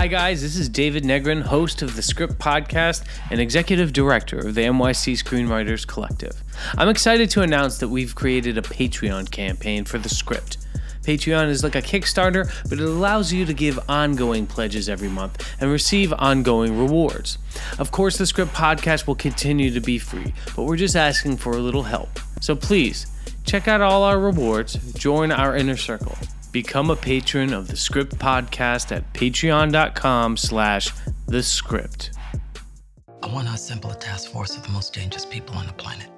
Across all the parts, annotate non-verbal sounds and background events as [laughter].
Hi, guys. This is David Negrin, host of the Script Podcast and executive director of the NYC Screenwriters Collective. I'm excited to announce that we've created a Patreon campaign for the script. Patreon is like a Kickstarter, but it allows you to give ongoing pledges every month and receive ongoing rewards. Of course, the Script Podcast will continue to be free, but we're just asking for a little help. So please, check out all our rewards, join our inner circle. Become a patron of the Script Podcast at patreon.com slash the script. I want to assemble a task force of the most dangerous people on the planet.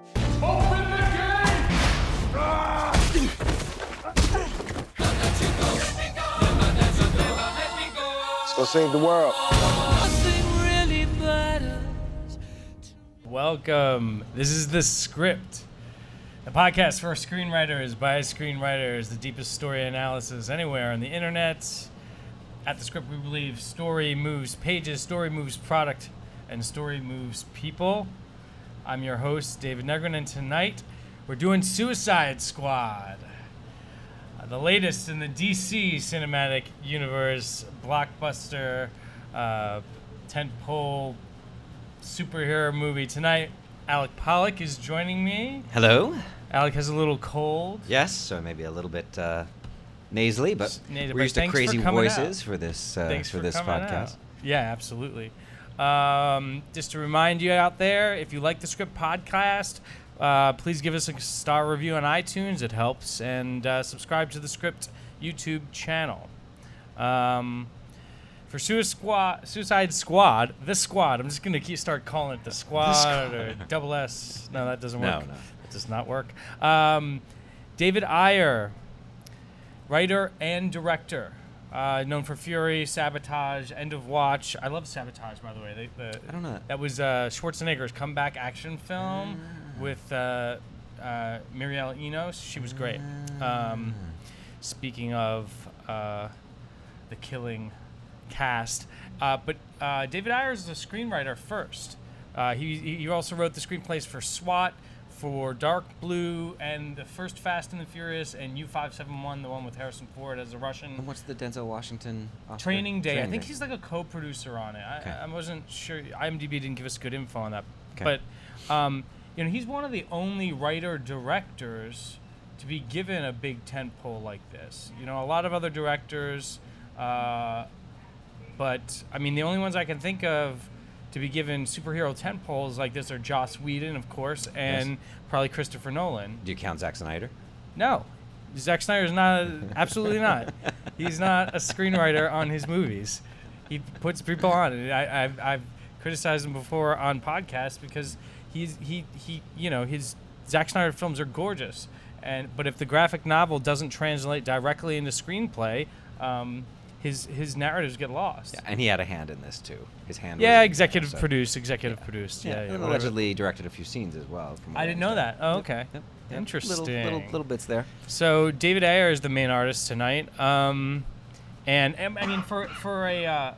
Let's go save the world. Welcome. This is the script. The podcast for screenwriters by screenwriters, the deepest story analysis anywhere on the internet. At the script, we believe story moves pages, story moves product, and story moves people. I'm your host, David Negrin, and tonight we're doing Suicide Squad. Uh, the latest in the DC cinematic universe, blockbuster, uh, tentpole superhero movie. Tonight, Alec Pollak is joining me. Hello. Alec has a little cold. Yes, so maybe a little bit uh, nasally, but Nasally, we're used to thanks for crazy voices out. for this uh, Thanks for, for this podcast. out. Yeah, absolutely. Um, just to remind you out there, if you like the script podcast, uh, please give us a star review on iTunes. It helps, and uh, subscribe to the script YouTube channel. Um, for Suicide Squad, Suicide Squad, the Squad. I'm just gonna keep start calling it the Squad, or Double S. No, that doesn't work. no. That does not work. Um, David Ayer, writer and director, uh, known for Fury, Sabotage, End of Watch. I love Sabotage, by the way. They, the, I don't know that. That was uh, Schwarzenegger's comeback action film Ah. with uh, uh, Mireille Enos. She was great. Um, speaking of uh, the killing cast, uh, but uh, David Ayer is a screenwriter first. Uh, he, he also wrote the screenplays for SWAT, for Dark Blue, and the first Fast and the Furious, and U571, the one with Harrison Ford as a Russian. And what's the Denzel Washington Oscar? Training Day. I Training think he's like a co-producer on it. I, Okay. I wasn't sure. IMDb didn't give us good info on that. Okay. But um, you know, he's one of the only writer directors to be given a big tentpole like this. You know, a lot of other directors, uh, but I mean, the only ones I can think of to be given superhero tentpoles like this are Joss Whedon, of course, and probably Christopher Nolan. Do you count Zack Snyder? No, Zack Snyder's not. Absolutely not. He's not a screenwriter on his movies. He puts people on it. I, I've, I've criticized him before on podcasts because he's he he you know his Zack Snyder films are gorgeous, and but if the graphic novel doesn't translate directly into screenplay, um, his his narratives get lost. Yeah, and he had a hand in this too. His hand. Yeah, in there, executive so- produced, executive produced. Yeah, Yeah, yeah. and allegedly directed a few scenes as well. From I didn't know that. Oh, okay. yep, yep. Interesting. Little, little little bits there. So David Ayer is the main artist tonight, um, and, and I mean for for a uh,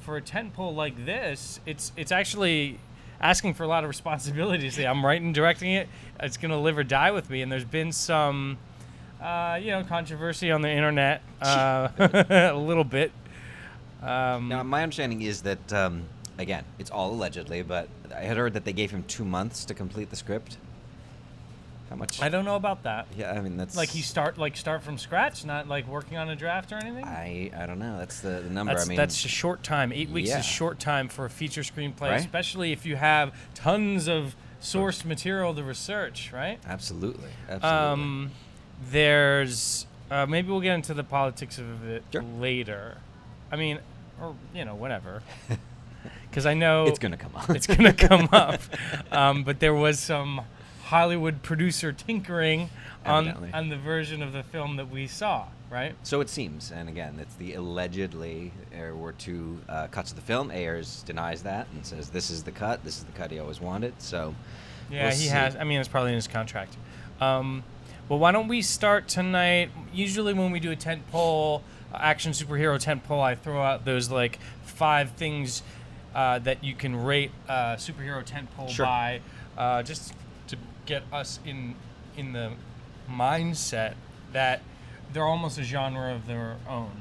for a tentpole like this, it's it's actually asking for a lot of [laughs] responsibility. to Say I'm writing, directing it. It's gonna live or die with me. And there's been some, uh, you know, controversy on the internet, [laughs] uh, [laughs] a little bit. Um, Now, my understanding is that um, again, it's all allegedly, but I had heard that they gave him two months to complete the script. How much? I don't know about that. Yeah, I mean that's Like he start like start from scratch, not like working on a draft or anything. I I don't know. That's the, the number. That's, I mean, that's a short time. Eight weeks Yeah. is short time for a feature screenplay, Right. especially if you have tons of sourced material to research, right? absolutely, absolutely. Um, there's uh, maybe we'll get into the politics of it Sure. later. I mean, or you know, whatever. [laughs] Because I know it's gonna come up. it's gonna [laughs] come up. Um, but there was some Hollywood producer tinkering on on the version of the film that we saw, right? So it seems, and again, it's the allegedly there were two uh, cuts of the film. Ayers denies that and says this is the cut. This is the cut he always wanted. So Yeah, we'll he see. has. I mean, it's probably in his contract. Um, well, why don't we start tonight? Usually, when we do a tent pole, uh, action superhero tent pole, I throw out those like five things uh, that you can rate uh, superhero tent pole Sure. by, uh, just to get us in in the mindset that they're almost a genre of their own.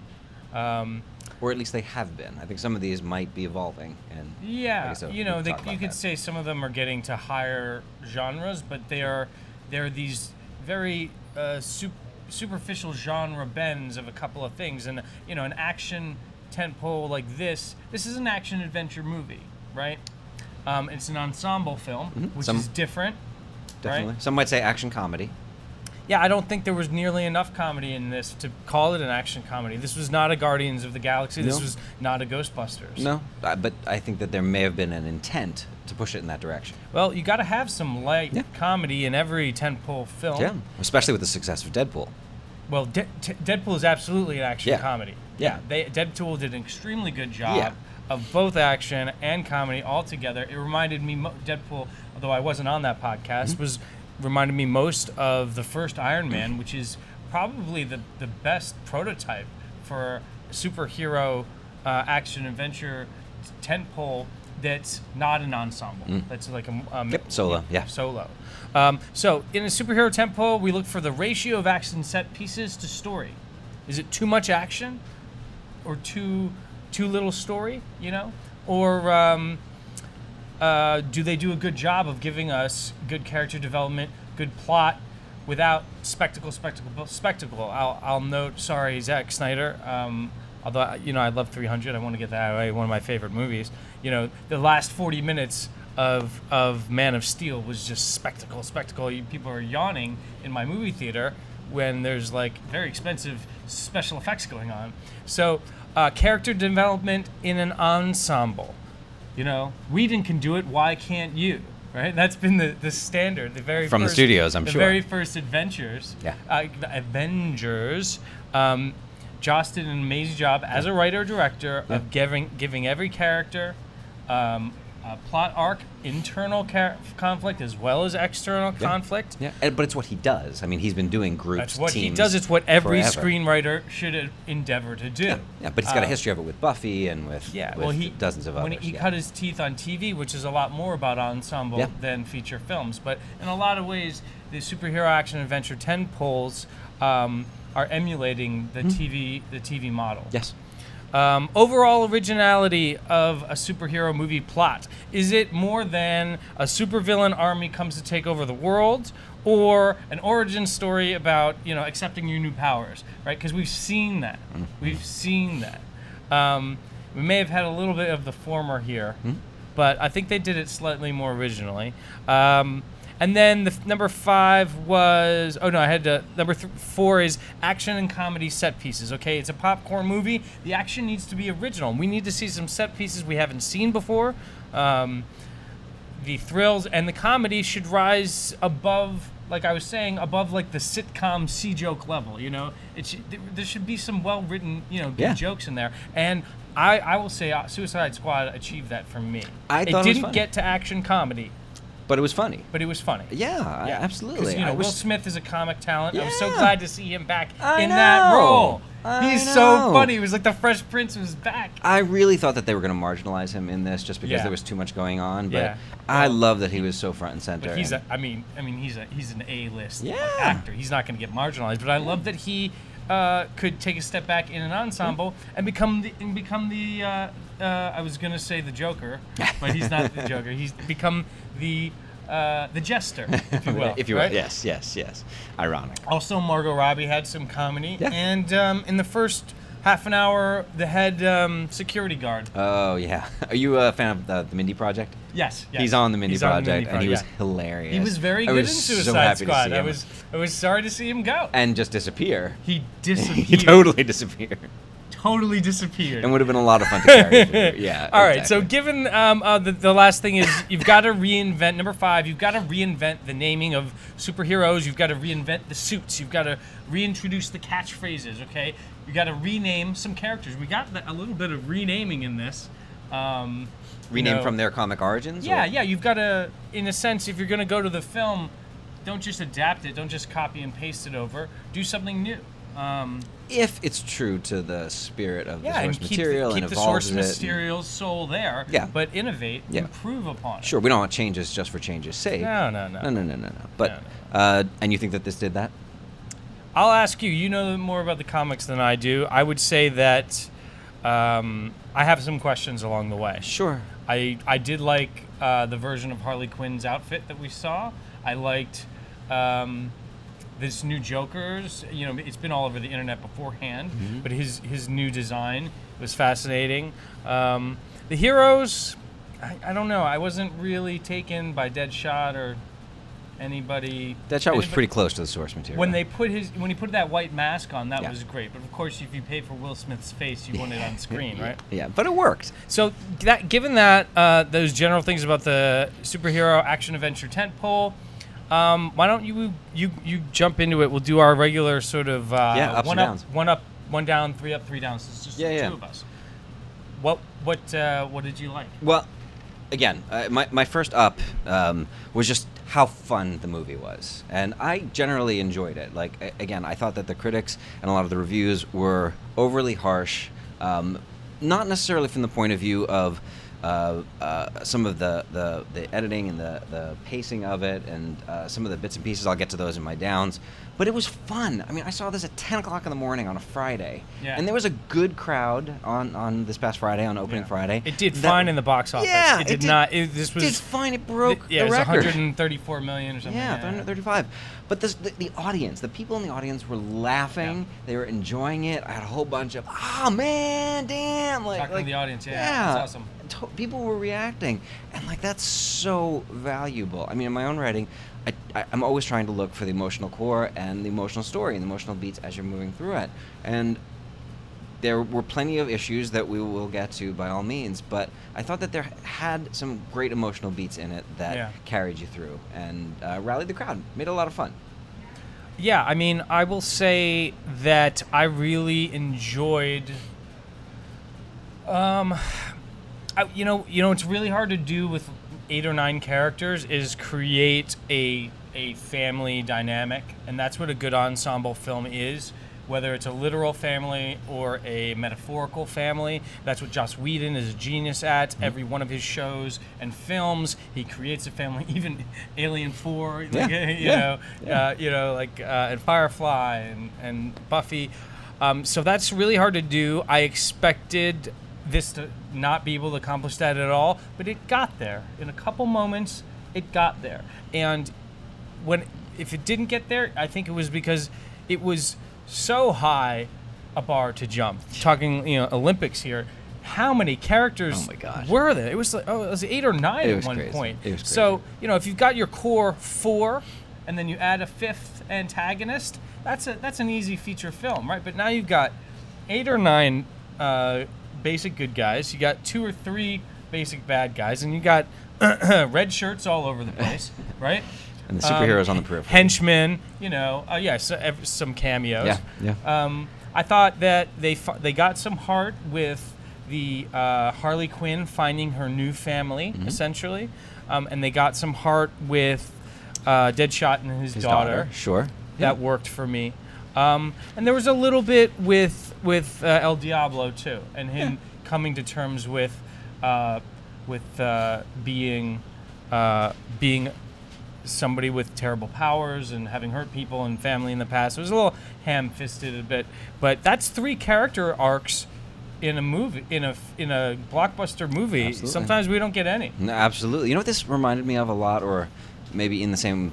Um, or at least they have been. I think some of these might be evolving. And yeah, you know, they, you about could that. say some of them are getting to higher genres, but they are they're these very uh, sup- superficial genre bends of a couple of things, and you know, an action tentpole like this. This is an action adventure movie, right? Um, it's an ensemble film, which Mm-hmm. Some- is different. Definitely. right? Some might say action comedy. Yeah, I don't think there was nearly enough comedy in this to call it an action comedy. This was not a Guardians of the Galaxy. This was not a Ghostbusters. No, but I think that there may have been an intent to push it in that direction. Well, you got to have some light Yeah. comedy in every tentpole film. Yeah, especially with the success of Deadpool. Well, De- T- Deadpool is absolutely an action Yeah. comedy. Yeah. They Deadpool did an extremely good job Yeah. of both action and comedy all together. It reminded me Deadpool, although I wasn't on that podcast, Mm-hmm. was reminded me most of the first Iron Man, which is probably the the best prototype for superhero uh, action adventure tentpole that's not an ensemble. That's like a, Mm. Yep, solo, yeah. solo. Um, so in a superhero tempo, we look for the ratio of action set pieces to story. Is it too much action, or too too little story? You know, or um, uh, do they do a good job of giving us good character development, good plot, without spectacle, spectacle, spectacle? I'll, I'll note. Sorry, Zack Snyder. Although you know I love 300, I want to get that out of the way. One of my favorite movies. You know, the last 40 minutes of of Man of Steel was just spectacle, spectacle. You, people are yawning in my movie theater when there's like very expensive special effects going on. So, uh, character development in an ensemble. You know, Whedon can do it. Why can't you? Right? That's been the, the standard. The very From the studios, I'm the sure. The very first Adventures. Yeah. Uh, the Avengers. Um, Joss did an amazing job as a writer director Yeah. of giving giving every character um, a plot arc, internal car- conflict as well as external Yeah. conflict. Yeah, and, but it's what he does. I mean, he's been doing groups. That's what he does. It's what every forever. screenwriter should endeavor to do. Yeah, yeah, but he's got a Uh, history of it with Buffy and with Yeah, with well, he dozens of when others. he cut his teeth on TV, which is a lot more about ensemble than feature films. But in a lot of ways, the superhero action adventure ten poles um, are emulating the TV the TV model. Yes, Um, overall originality of a superhero movie plot is it more than a supervillain army comes to take over the world, or an origin story about you know accepting your new powers, right? Because we've seen that. We've seen that. Um, we may have had a little bit of the former here, but I think they did it slightly more originally. Um, and then the f- number five was oh no, I had to number th- four is action and comedy set pieces. Okay, it's a popcorn movie. The action needs to be original. We need to see some set pieces we haven't seen before. Um, the thrills and the comedy should rise above like i was saying above like the sitcom c joke level you know it should, there, there should be some well written you know good Yeah. jokes in there and I, I will say uh, Suicide Squad achieved that for me. I it it didn't funny. get to action comedy, but it was funny. but it was funny. Yeah, Yeah, absolutely. You I know Will wish- Smith is a comic talent. I was so glad to see him back I in that role. I He's so funny. He was like the Fresh Prince was back. I really thought that they were going to marginalize him in this just because Yeah. there was too much going on. But Yeah. I love that he was so front and center. But he's a, I mean, I mean, he's a, he's an A-list Yeah. actor. He's not going to get marginalized. But I love that he uh, could take a step back in an ensemble and become the and become the. Uh, uh, I was going to say the Joker, but he's not the [laughs] Joker. He's become the uh, the jester, if you [laughs] will. if you will, right? yes, yes, yes. Ironic. Also, Margot Robbie had some comedy, Yeah. and um, in the first half an hour, the head um, security guard. Oh yeah. [laughs] Are you a fan of the, the Mindy Project? Yes, yes. He's on the Mindy He's on the Project, and he was Project. hilarious. He was very good in was so Suicide to Squad. I was I was sorry to see him go. and just disappear. He [laughs] disappeared. he totally disappeared. Totally disappeared. And would have been a lot of fun to carry. [laughs] Yeah. All right. So, given um, uh, the, the last thing is you've got to reinvent number five. You've got to reinvent the naming of superheroes. You've got to reinvent the suits. You've got to reintroduce the catchphrases. Okay. You got to rename some characters. We got a little bit of renaming in this. Um, you rename know- from their comic origins. Yeah, or- yeah. You've got to, in a sense, if you're going to go to the film, don't just adapt it. Don't just copy and paste it over. Do something new. Um, If it's true to the spirit of yeah, the and source keep, material the, keep and the source evolves and- material's soul there. Yeah. But innovate, Yeah. improve upon it. Sure, we don't want changes just for changes' sake. No, no, no. No, no, no, no, no. But No, no, Uh, and you think that this did that? I'll ask you. You know more about the comics than I do. I would say that um, I have some questions along the way. Sure. I I did like uh, the version of Harley Quinn's outfit that we saw. I liked um, this new Joker's. You know, it's been all over the internet beforehand, but his his new design was fascinating. Um, the heroes, I, I don't know. I wasn't really taken by Deadshot or anybody. Deadshot was pretty close to the source material. When they put his when he put that white mask on, that Yeah. was great. But of course, if you pay for Will Smith's face, you want it on [laughs] screen, right? Yeah, but it worked. So that given that uh, those general things about the superhero action adventure tentpole, um, why don't you you you jump into it? We'll do our regular sort of uh, Yeah, ups one up, downs. one up, one down, three up, three down. So it's just Yeah, the yeah. two of us. What what uh, what did you like? Well, again, uh, my, my first up um, was just how fun the movie was. And I generally enjoyed it. Like, a- again, I thought that the critics and a lot of the reviews were overly harsh, um, not necessarily from the point of view of uh, uh, some of the, the, the editing and the, the pacing of it and uh, some of the bits and pieces. I'll get to those in my downs. But it was fun. I mean, I saw this at 10 o'clock in the morning on a Friday. Yeah. And there was a good crowd on, on this past Friday, on opening Yeah. Friday. It did That- fine in the box office. Yeah, it did, not. It, this was did fine. It broke yeah, the it was record. 134 million or something. Yeah, 135. But this, the, the audience, the people in the audience were laughing. Yeah. They were enjoying it. I had a whole bunch of, oh man, damn! Like, Talking to like the audience, yeah, yeah, that's awesome. To- people were reacting, and like that's so valuable. I mean, in my own writing, I, I, I'm always trying to look for the emotional core and the emotional story and the emotional beats as you're moving through it. And there were plenty of issues that we will get to by all means, but I thought that there had some great emotional beats in it that Yeah. carried you through and uh, rallied the crowd, made a lot of fun. Yeah, I mean, I will say that I really enjoyed. Um, I, you know, you know, it's really hard to do with eight or nine characters is create a a family dynamic, and that's what a good ensemble film is. Whether it's a literal family or a metaphorical family, that's what Joss Whedon is a genius at. Every one of his shows and films, he creates a family. [laughs] Even Alien Four, like, [laughs] you yeah, know, yeah. uh, you know, like uh, and Firefly and and Buffy. Um, so that's really hard to do. I expected this to not be able to accomplish that at all, but it got there. In a couple moments, it got there. And when if it didn't get there, I think it was because it was so high a bar to jump. Talking, you know, Olympics here. How many characters Oh my gosh. were there? It was like oh, it was eight or nine It at one crazy. point. It was So you know, if you've got your core four, and then you add a fifth antagonist, that's a that's an easy feature film, right? But now you've got eight or nine uh, basic good guys. You got two or three basic bad guys, and you got [clears throat] red shirts all over the place, right? And the superheroes Um, on the periphery. Henchmen, you know, uh, yeah, so, ev- some cameos. Yeah, yeah. Um, I thought that they fi- they got some heart with the uh, Harley Quinn finding her new family, Mm-hmm. essentially, um, and they got some heart with uh, Deadshot and his, His daughter. daughter, sure. That worked for me. Um, and there was a little bit with with uh, El Diablo too, and him coming to terms with uh, with uh, being uh, being somebody with terrible powers and having hurt people and family in the past. It was a little ham-fisted a bit, but that's three character arcs in a movie in a in a blockbuster movie. Absolutely. Sometimes we don't get any. No, absolutely. You know what this reminded me of a lot, or maybe in the same.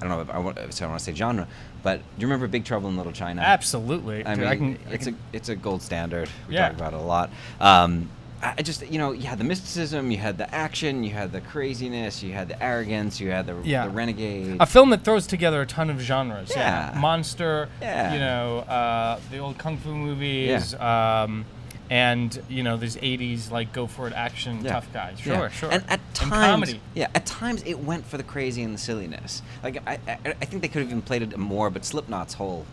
I don't know if I want, if I want to say genre, but do you remember Big Trouble in Little China? Absolutely. I mean, can- I it's can- a it's a gold standard. We Yeah. talk about it a lot. Um, I I just you know you had the mysticism, you had the action, you had the craziness, you had the arrogance, you had the, Yeah. the renegade. a film that throws together a ton of genres. Yeah. Monster. Yeah. You know, uh, the old kung fu movies. Um, and you know, these '80s like go for it action Yeah. tough guys. Yeah. Sure, sure. And at times, comedy. yeah, at times it went for the crazy and the silliness. Like I, I, I think they could have even played it more, but Slipknot's whole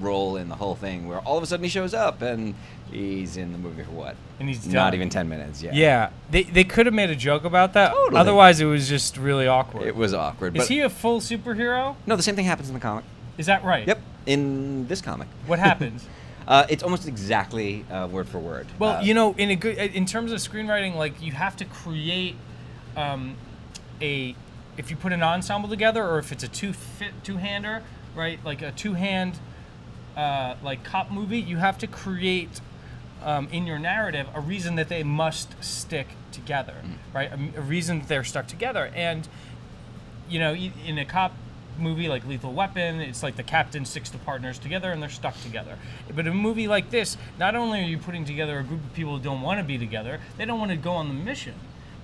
role in the whole thing, where all of a sudden he shows up and he's in the movie for what? And he's not even ten minutes. Yeah. Yeah, they they could have made a joke about that. Totally. Otherwise, it was just really awkward. It was awkward. Is he a full superhero? no, the same thing happens in the comic. Is that right? Yep, in this comic. [laughs] What happens? [laughs] Uh, it's almost exactly uh, word for word. Well, Uh, you know, in a good in terms of screenwriting, like you have to create um, a if you put an ensemble together or if it's a two fit two hander, right? Like a two-hand, uh, like cop movie, you have to create um, in your narrative a reason that they must stick together, right? A, a reason that they're stuck together, and you know, in a cop movie like Lethal Weapon, it's like the captain sticks the partners together and they're stuck together. But in a movie like this, not only are you putting together a group of people who don't want to be together, they don't want to go on the mission,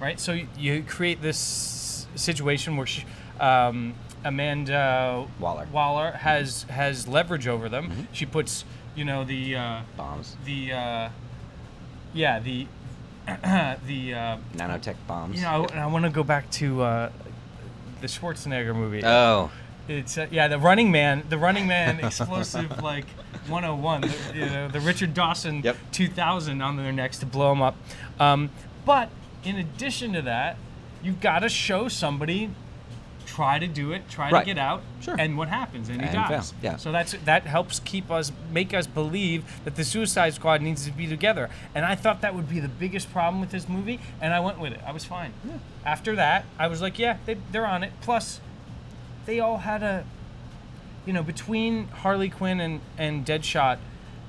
right? So y- you create this situation where she, um, Amanda Waller. Waller has has leverage over them. She puts, you know, the uh, Bombs. the uh, yeah the [clears throat] the uh, Nanotech bombs. you know, I, I want to go back to uh, the Schwarzenegger movie. Oh. It's uh, yeah, the Running Man, the Running Man explosive [laughs] like 101, the, you know, the Richard Dawson Yep. 2000 on their necks to blow them up. Um, but in addition to that, you've got to show somebody try to do it, try Right. to get out, Sure. and what happens, and he And fail, dies. yeah. So that's that helps keep us, make us believe that the Suicide Squad needs to be together. And I thought that would be the biggest problem with this movie, and I went with it. I was fine. After that, I was like, yeah, they, they're on it. Plus, they all had a, you know, between Harley Quinn and and Deadshot,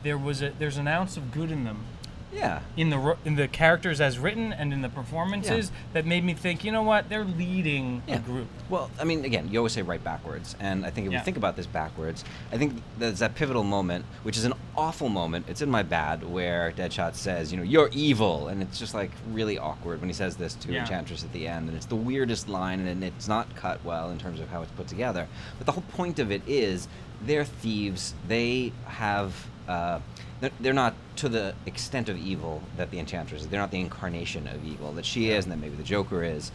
there was a there's an ounce of good in them Yeah. in the in the characters as written and in the performances that made me think, you know what, they're leading Yeah. a group. Well, I mean, again, you always say right backwards, and I think if Yeah. we think about this backwards, I think there's that pivotal moment, which is an awful moment. It's in my bad where Deadshot says, you know, you're evil, and it's just like really awkward when he says this to Yeah. Enchantress at the end, and it's the weirdest line, and it's not cut well in terms of how it's put together. But the whole point of it is, they're thieves. They have. Uh, they're, they're not to the extent of evil that the Enchantress is. They're not the incarnation of evil that she is, and that maybe the Joker is.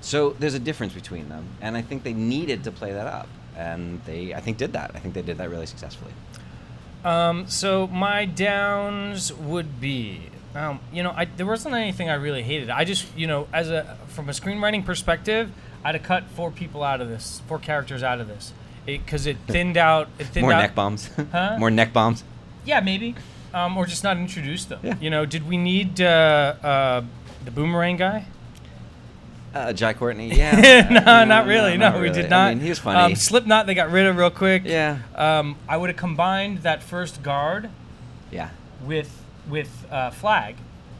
So there's a difference between them, and I think they needed to play that up, and they I think did that. I think they did that really successfully. Um, so my downs would be, um, you know, I, there wasn't anything I really hated. I just, you know, as a from a screenwriting perspective, I'd have cut four people out of this, four characters out of this, because it, thinned out. It thinned More out, neck bombs. Huh? [laughs] More neck bombs. Yeah, maybe, um, or just not introduce them. Yeah. You know, did we need uh, uh, the boomerang guy? Uh, Jai Courtney. [laughs] Yeah. no, not really. No, we did not. I mean, he was funny. Um, Slipknot, they got rid of real quick. Yeah. Um, I would have combined that first guard yeah. with with uh, Flag.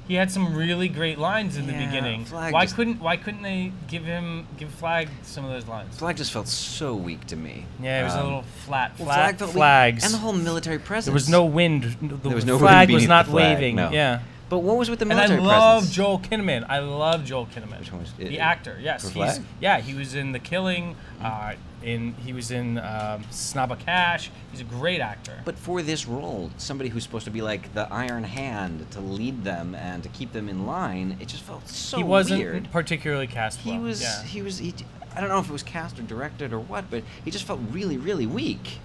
He had some really great lines in the beginning. Flag why couldn't Why couldn't they give him give Flag some of those lines? Flag just felt so weak to me. Yeah, it was a Um, little flat. well, Flag weak, flags. and the whole military presence. there was no wind. The There was no wind flag was not the flag, waving. no. Yeah. But what was with the military? And I love presence? Joel Kinnaman. I love Joel Kinnaman. Which one was- the i- actor? Yes, yeah. He was in The Killing. Uh, in he was in um, Snabba Cash. He's a great actor. But for this role, somebody who's supposed to be like the iron hand to lead them and to keep them in line, it just felt so he wasn't weird. particularly cast He well. was. Yeah. He was. He, I don't know if it was cast or directed or what, but he just felt really, really weak.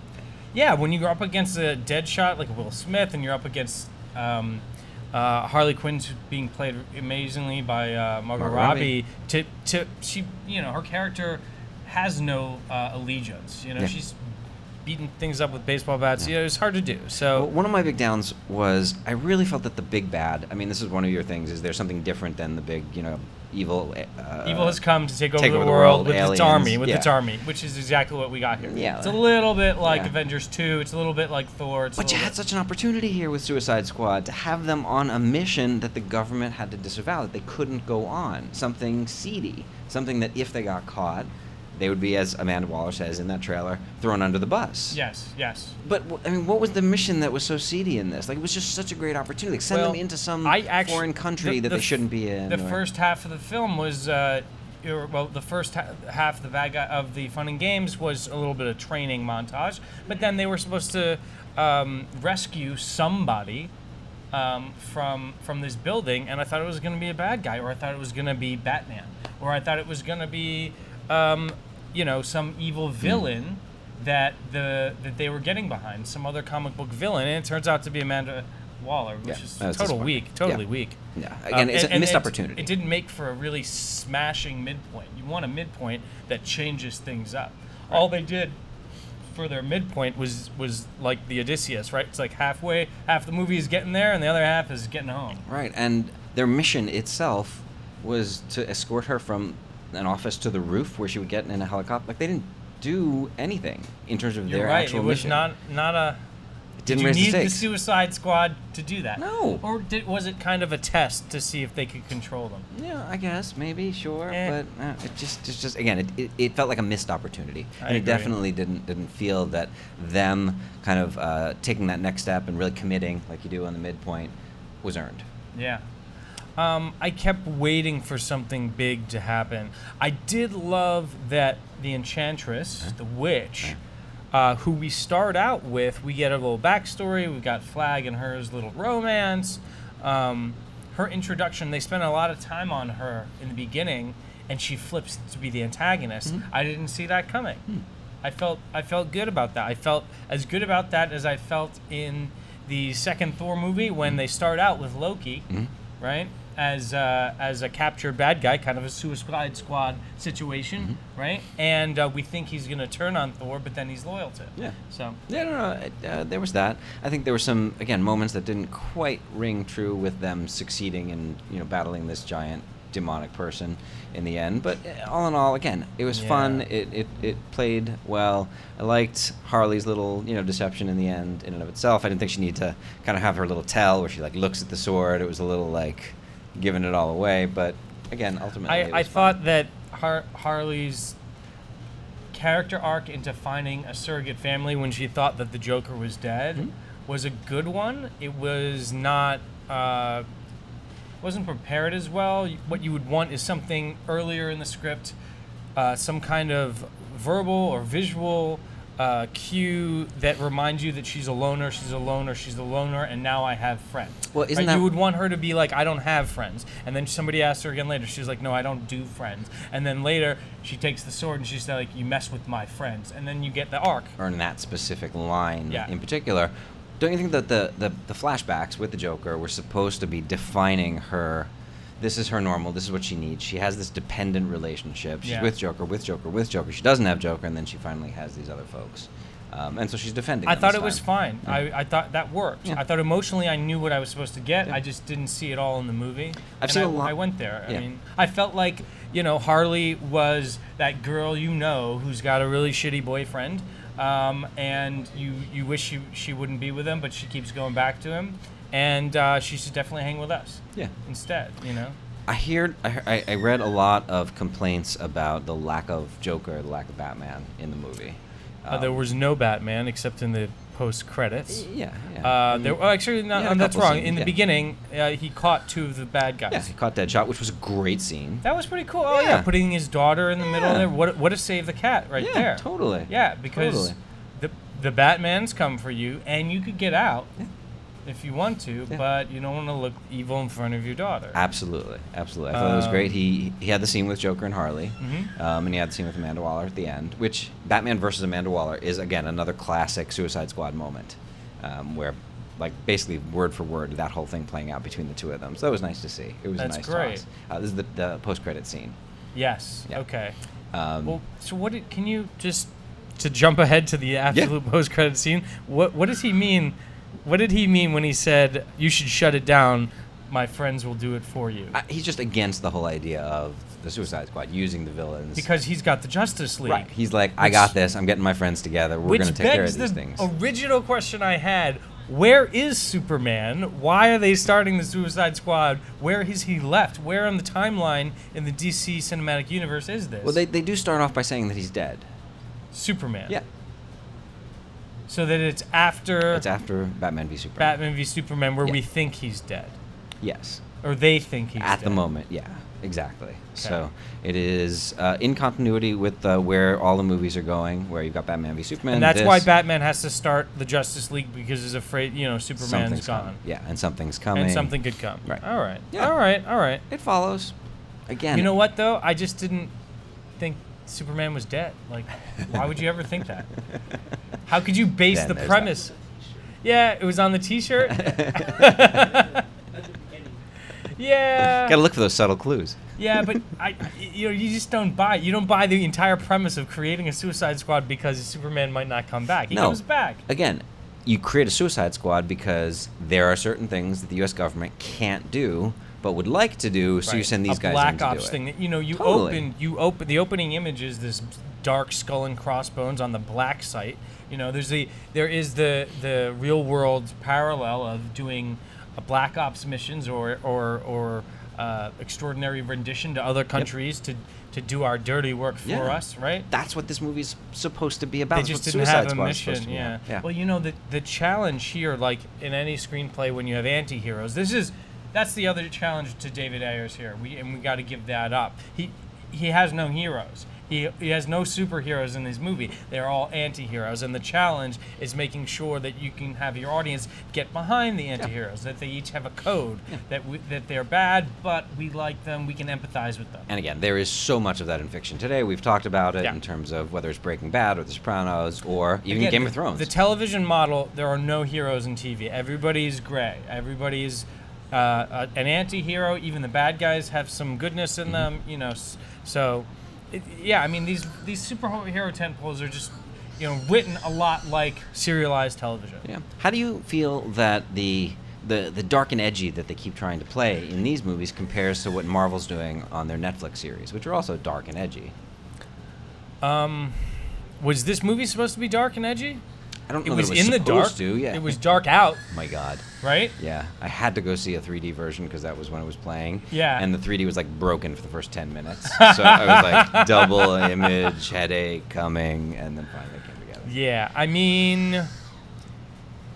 Yeah, when you're up against a Deadshot like Will Smith, and you're up against um, uh, Harley Quinn being played amazingly by uh, Margot, Margot Robbie, Robbie. to to she, you know, her character has no uh, allegiance. You know, Yeah. she's beating things up with baseball bats. You know, it's hard to do. So Well, one of my big downs was I really felt that the big bad. I mean, this is one of your things. Is there something different than the big, you know, evil? Uh, Evil has come to take over, take the, over the world world, with its army, with yeah. its army, which is exactly what we got here. Yeah. It's a little bit like Yeah. Avengers 2. It's a little bit like Thor. It's But you had such an opportunity here with Suicide Squad to have them on a mission that the government had to disavow, that they couldn't go on. Something seedy. Something that if they got caught, they would be, as Amanda Waller says in that trailer, thrown under the bus. Yes, yes. But I mean, what was the mission that was so seedy in this? Like, it was just such a great opportunity. Like, send Well, them into some I actu- foreign country the- that the they shouldn't be in. The or- first half of the film was, uh, well, the first ha- half of the bad guy of the Fun and Games was a little bit of training montage, but then they were supposed to um, rescue somebody um, from from this building, and I thought it was going to be a bad guy, or I thought it was going to be Batman, or I thought it was going to be, um, you know, some evil Hmm. villain. That the that they were getting behind some other comic book villain, and it turns out to be Amanda Waller, which Yeah, is total weak, totally Yeah. weak. Yeah, again, it's a and missed it- opportunity. It didn't make for a really smashing midpoint. You want a midpoint that changes things up. All they did for their midpoint was was like the Odysseus, right? It's like halfway, half the movie is getting there, and the other half is getting home. Right, and their mission itself was to escort her from an office to the roof where she would get in a helicopter. Like they didn't do anything in terms of You're their right. actual It was mission. not not a. it didn't didn't you need the the. Suicide Squad to do that? No. Or did, was it kind of a test to see if they could control them? Yeah, I guess maybe sure, Eh. but uh, it just, just, just again, it, it, it felt like a missed opportunity, I and it definitely didn't didn't feel that them kind of uh, taking that next step and really committing, like you do on the midpoint, was earned. Yeah. Um, I kept waiting for something big to happen. I did love that the Enchantress, the witch, uh, who we start out with, we get a little backstory. We've got Flag and her's little romance. Um, her introduction, they spent a lot of time on her in the beginning, and she flips to be the antagonist. I didn't see that coming. I felt I felt good about that. I felt as good about that as I felt in the second Thor movie when they start out with Loki, right? As uh, as a captured bad guy, kind of a Suicide Squad situation, right? And uh, we think he's gonna turn on Thor, but then he's loyal to. him. Yeah. So Yeah, no, no, it, uh, there was that. I think there were some again moments that didn't quite ring true with them succeeding in you know battling this giant demonic person in the end. But uh, all in all, again, it was fun. It, it it played well. I liked Harley's little you know deception in the end in and of itself. I didn't think she needed to kind of have her little tell where she like looks at the sword. It was a little like giving it all away. But again, ultimately, I, I was fun. thought that Har- Harley's character arc into finding a surrogate family when she thought that the Joker was dead Mm-hmm. was a good one. It was not. Uh, wasn't prepared as well. What you would want is something earlier in the script, uh, some kind of verbal or visual uh, cue that reminds you that she's a loner, she's a loner, she's a loner, and now I have friends. Well, isn't Right? that- you would want her to be like, I don't have friends, and then somebody asks her again later, she's like, No, I don't do friends, and then later she takes the sword and she's like, You mess with my friends, and then you get the arc. earn that specific line Yeah. in particular. Don't you think that the, the, the flashbacks with the Joker were supposed to be defining her? This is her normal. This is what she needs. She has this dependent relationship. She's Yeah. with Joker, with Joker, with Joker. She doesn't have Joker, and then she finally has these other folks. Um, and so she's defending. I thought it was time. fine. I, I thought that worked. Yeah. I thought emotionally I knew what I was supposed to get. Yeah. I just didn't see it all in the movie. I've And seen I, a lot- I went there. Yeah. I mean, I felt like you know Harley was that girl you know who's got a really shitty boyfriend, um, and you you wish she she wouldn't be with him, but she keeps going back to him, and uh, she should definitely hang with us Yeah. instead. You know. I heard. I, heard- I read a lot of complaints about the lack of Joker, the lack of Batman in the movie. Uh, there Um, was no Batman except in the post credits. Yeah. yeah. Uh, there, oh, actually, no, Yeah, that's wrong. scenes, in the yeah. beginning, uh, he caught two of the bad guys. yeah, he caught Deadshot, which was a great scene. That was pretty cool. Oh yeah, putting his daughter in the middle there. What what a save the cat right Yeah, there. totally. Yeah, because Totally. the the Batman's come for you, and you could get out. If you want to, Yeah. but you don't want to look evil in front of your daughter. Absolutely, absolutely. I thought it was great. Um, He he had the scene with Joker and Harley, Mhm. um, and he had the scene with Amanda Waller at the end. Which Batman versus Amanda Waller is again another classic Suicide Squad moment, um, where like basically word for word that whole thing playing out between the two of them. So that was nice to see. It was That's a nice great. Uh, this is the, the post credit scene. Yes. Yeah. Okay. Um, Well, so what did, can you just to jump ahead to the absolute [laughs] post credit scene? What what does he mean? What did he mean when he said you should shut it down? My friends will do it for you. He's just against the whole idea of the Suicide Squad using the villains because he's got the Justice League. right. He's like, I got this. I'm getting my friends together. We're gonna take care of these the things. original question I had: Where is Superman? Why are they starting the Suicide Squad? Where has he left? Where on the timeline in the DC cinematic universe is this? well, they, they do start off by saying that he's dead. Superman. Yeah. So that it's after It's after Batman v Superman. Batman v Superman, where Yeah. we think he's dead, Yes. or they think he's At the moment, yeah, exactly. So it is uh, in continuity with uh, where all the movies are going, where you've got Batman v Superman. And that's why Batman has to start the Justice League because he's afraid, you know, Superman's something's gone. coming. Yeah, and something's coming. And something could come. Right. All right. Yeah. All right. All right. It follows. Again. You know what though? I just didn't think Superman was dead. Like, [laughs] why would you ever think that? How could you base Then the premise? Yeah, it was on the T-shirt. [laughs] yeah. Gotta look for those subtle clues. Yeah, but I, I- you know, you just don't buy. You don't buy the entire premise of creating a Suicide Squad because Superman might not come back. He No. comes back. Again, you create a Suicide Squad because there are certain things that the U.S. government can't do but would like to do. So you send these a guys Black Ops do it. thing. That, you know, you Totally. open, you open. The opening image is this dark skull and crossbones on the black site. You know, there's the there is the the real world parallel of doing a Black Ops missions or or or uh, extraordinary rendition to other countries to to do our dirty work for Yeah. us, right? That's what this movie's supposed to be about. they just didn't Suicide have a mission. Yeah. yeah. Well, you know the the challenge here, like in any screenplay, when you have anti-heroes, this is that's the other challenge to David Ayers here. We and we got to give that up. He he has no heroes. He, he has no superheroes in his movie. They're all anti-heroes, and the challenge is making sure that you can have your audience get behind the anti-heroes. That they each have a code. That we, that they're bad, but we like them. We can empathize with them. And again, there is so much of that in fiction today. We've talked about it Yeah. in terms of whether it's Breaking Bad or The Sopranos or even Again, Game of Thrones. The television model, there are no heroes in TV. Everybody's gray. Everybody's uh, an anti-hero. Even the bad guys have some goodness Mm-hmm. in them. You know, so it, yeah. I mean, these these superhero tentpoles are just you know written a lot like serialized television. yeah. How do you feel that the the the dark and edgy that they keep trying to play in these movies compares to what Marvel's doing on their Netflix series, which are also dark and edgy? Was this movie supposed to be dark and edgy? I don't It was, it was in the dark. to. Yeah. It was dark out, Oh [laughs] my God. right? Yeah, I had to go see a 3D version because that was when it was playing. Yeah. And the 3D was like broken for the first 10 minutes. [laughs] so I was like double image, headache coming, and then finally came together. Yeah, I mean,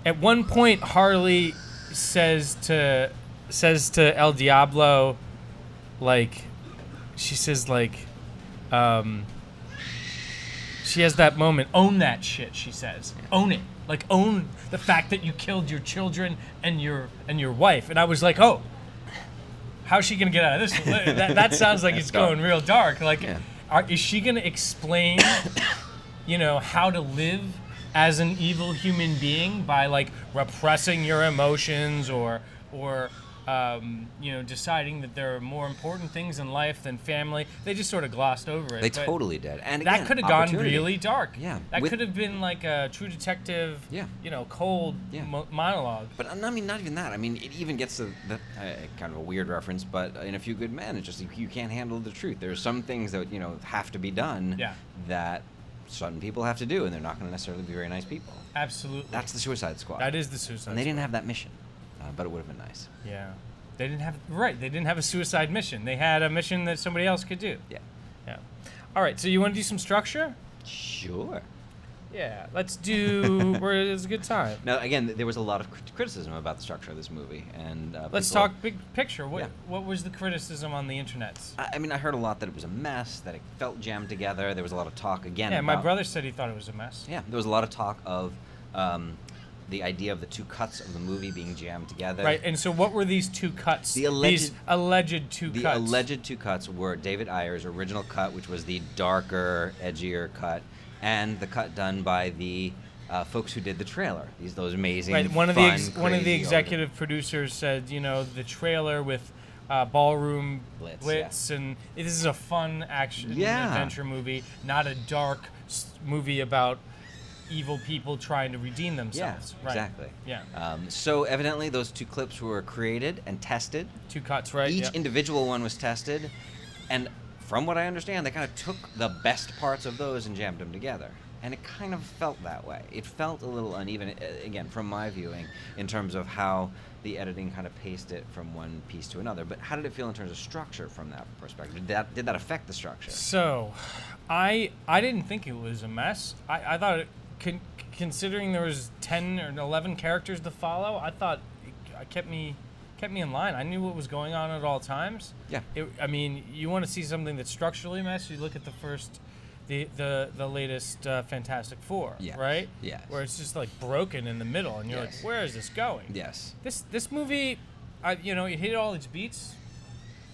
at one point Harley says to says to El Diablo, like, she says like, um, she has that moment. Own that shit. She says, own it. Like own the fact that you killed your children and your and your wife. And I was like, oh. How's she gonna get out of this? that, that [laughs] sounds like it's going real dark. Like, Yeah. are, is she gonna explain [coughs] you know how to live as an evil human being by like repressing your emotions or or um, you know deciding that there are more important things in life than family they just sort of glossed over it They totally did. And that could have gone really dark Yeah, that with- could have been like a true detective Yeah. you know cold Yeah. mo- monologue But I mean, not even that. I mean, it even gets to the uh, kind of a weird reference, but in A Few Good Men, it's just you, you can't handle the truth. There's some things that you know have to be done Yeah. that certain people have to do, and they're not going to necessarily be very nice people. absolutely That's the Suicide Squad. that is the suicide Squad. and they didn't have that mission, uh, but it would have been nice. yeah they didn't have right they didn't have a suicide mission they had a mission that somebody else could do Yeah. yeah all right so you want to do some structure Sure. Yeah, let's do. [laughs] where it's a good time. Now, again, th- there was a lot of crit- criticism about the structure of this movie, and uh, Let's talk big picture. What Yeah. what was the criticism on the internet? I, I mean, I heard a lot that it was a mess, that it felt jammed together. There was a lot of talk again. Yeah, my brother said he thought it was a mess. Yeah, there was a lot of talk of um, the idea of the two cuts of the movie being jammed together. Right, and so what were these two cuts? The these alleged- alleged two the cuts. The alleged two cuts were David Ayer's original cut, which was the darker, edgier cut, and the cut done by the uh, folks who did the trailer. These those amazing. Right, one of the fun, ex- one of the executive producers said, you know, the trailer with uh, ballroom Blitz, blitz, and this is a fun action Yeah. adventure movie, not a dark s- movie about evil people trying to redeem Yeah, themselves. right. exactly. Yeah, Um, so evidently, those two clips were created and tested. two cuts, right? Each yeah. individual one was tested, and from what I understand, they kind of took the best parts of those and jammed them together. And it kind of felt that way. It felt a little uneven, uh, again, from my viewing, in terms of how the editing kind of paced it from one piece to another. But how did it feel in terms of structure from that perspective? Did that, did that affect the structure? So, I I didn't think it was a mess. I, I thought, it, con, considering there was ten or eleven characters to follow, I thought it, kept me kept me in line. I knew what was going on at all times. Yeah. It, I mean, you want to see something that's structurally messy? You look at the first. The, the, the latest uh, Fantastic Four, Yes, right? yes. Where it's just like broken in the middle, and you're Yes. like, where is this going? Yes. This this movie, I, you know, it hit all its beats,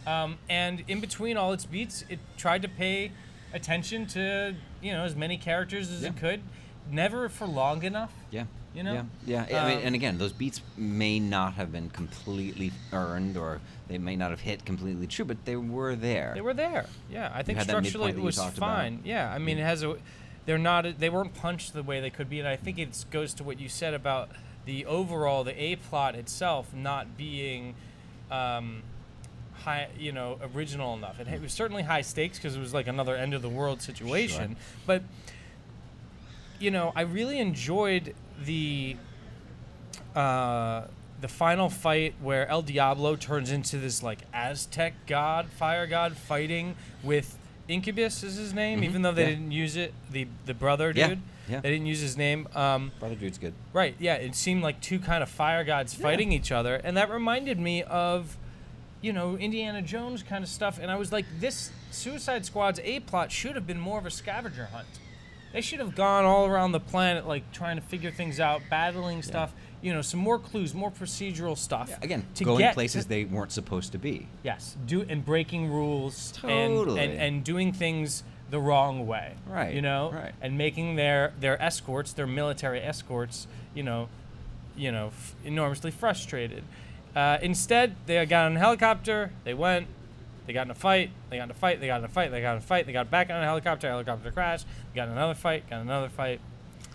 um, and in between all its beats, it tried to pay attention to you know as many characters as it could, never for long enough. Yeah. You know? Yeah. Yeah. I mean, Um, and again, those beats may not have been completely earned, or they may not have hit completely true, but they were there. They were there. Yeah, I think had that midpoint structurally it was talked about. fine. Yeah, I mean it has a. They're not. They weren't punched the way they could be, and I think it goes to what you said about the overall the A plot itself not being. Um, high, you know, original enough. It, it was certainly high stakes because it was like another end of the world situation. But you know, I really enjoyed the uh, the final fight where El Diablo turns into this like Aztec god, fire god, fighting with Incubus is his name, even though they yeah. didn't use it. The the brother dude, yeah. they didn't use his name. Um, Brother dude's good. Right. Yeah. It seemed like two kind of fire gods fighting each other, and that reminded me of, you know, Indiana Jones kind of stuff. And I was like, this Suicide Squad's A plot should have been more of a scavenger hunt. They should have gone all around the planet, like trying to figure things out, battling stuff. You know, some more clues, more procedural stuff. Again, to going places to- they weren't supposed to be. Yes, do and breaking rules and, Totally. and and doing things the wrong way. Right, You know, right. and making their their escorts, their military escorts, you know, you know, f- enormously frustrated. Uh, instead, they got on a helicopter. They went. They got in a fight. They got in a fight. They got in a fight. They got in a fight. They got back on a helicopter. Helicopter crashed. Got in another fight. Got another fight.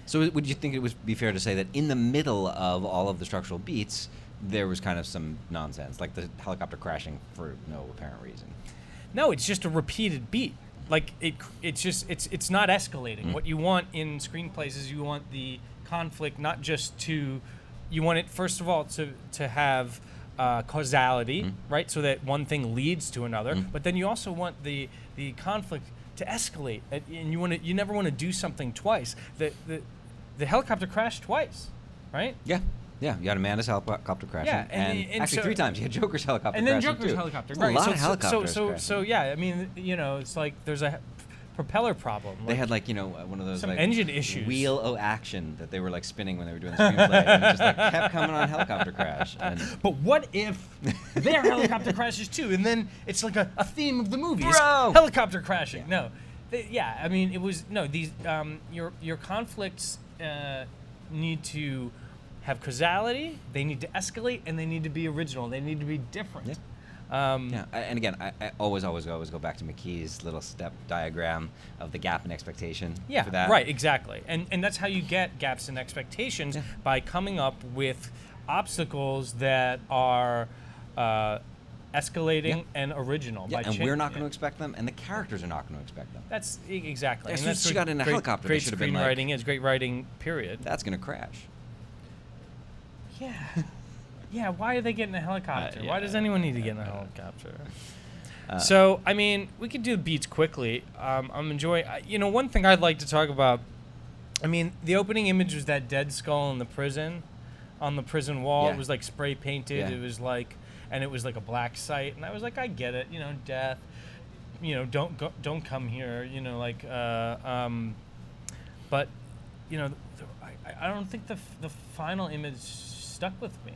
So would you think it would be fair to say that in the middle of all of the structural beats, there was kind of some nonsense, like the helicopter crashing for no apparent reason? No, it's just a repeated beat. Like it, it's just it's it's not escalating. Mm-hmm. What you want in screenplays is you want the conflict not just to, you want it first of all to to have uh, causality, right? So that one thing leads to another. But then you also want the the conflict to escalate, and you want to you never want to do something twice. The the the helicopter crashed twice, right? Yeah. Yeah, you had Amanda's helicopter crashing, Yeah, and- and, and actually so- three times. You had Joker's helicopter and then Joker's too. helicopter. Right. A lot so, of helicopters So so crashing. so yeah. I mean, you know, it's like there's a propeller problem. They had like you know one of those Some like engine issues. wheel o action that they were like spinning when they were doing the screenplay, and it just like kept coming on helicopter crash. And [laughs] But what if their helicopter [laughs] crashes too, and then it's like a, a theme of the movie? Bro! helicopter crashing. No, They- yeah. I mean, it was no. These um, your your conflicts uh, need to have causality. They need to escalate, and they need to be original. They need to be different. Um, yeah, and again, I, I always, always, always go back to McKee's little step diagram of the gap in expectation. Yeah, for that. right, exactly. And and that's how you get gaps in expectations Yeah. by coming up with obstacles that are uh, escalating Yeah. and original. Yeah, and cha- we're not going to yeah. expect them, and the characters are not going to expect them. That's exactly. Soon as that's she got in a great, helicopter, great been like- screenwriting is great writing. Period. That's going to crash. Yeah. [laughs] Yeah, why are they getting a helicopter? Uh, why does anyone need to get in a helicopter? Uh, so, I mean, we could do beats quickly. Um, I'm enjoying. You know, one thing I'd like to talk about. I mean, the opening image was that dead skull in the prison, on the prison wall. Yeah. It was like spray painted. Yeah. It was like, and it was like a black site. And I was like, I get it. You know, death. You know, don't go, don't come here. You know, like, uh, um, but, you know, I, I don't think the the final image stuck with me.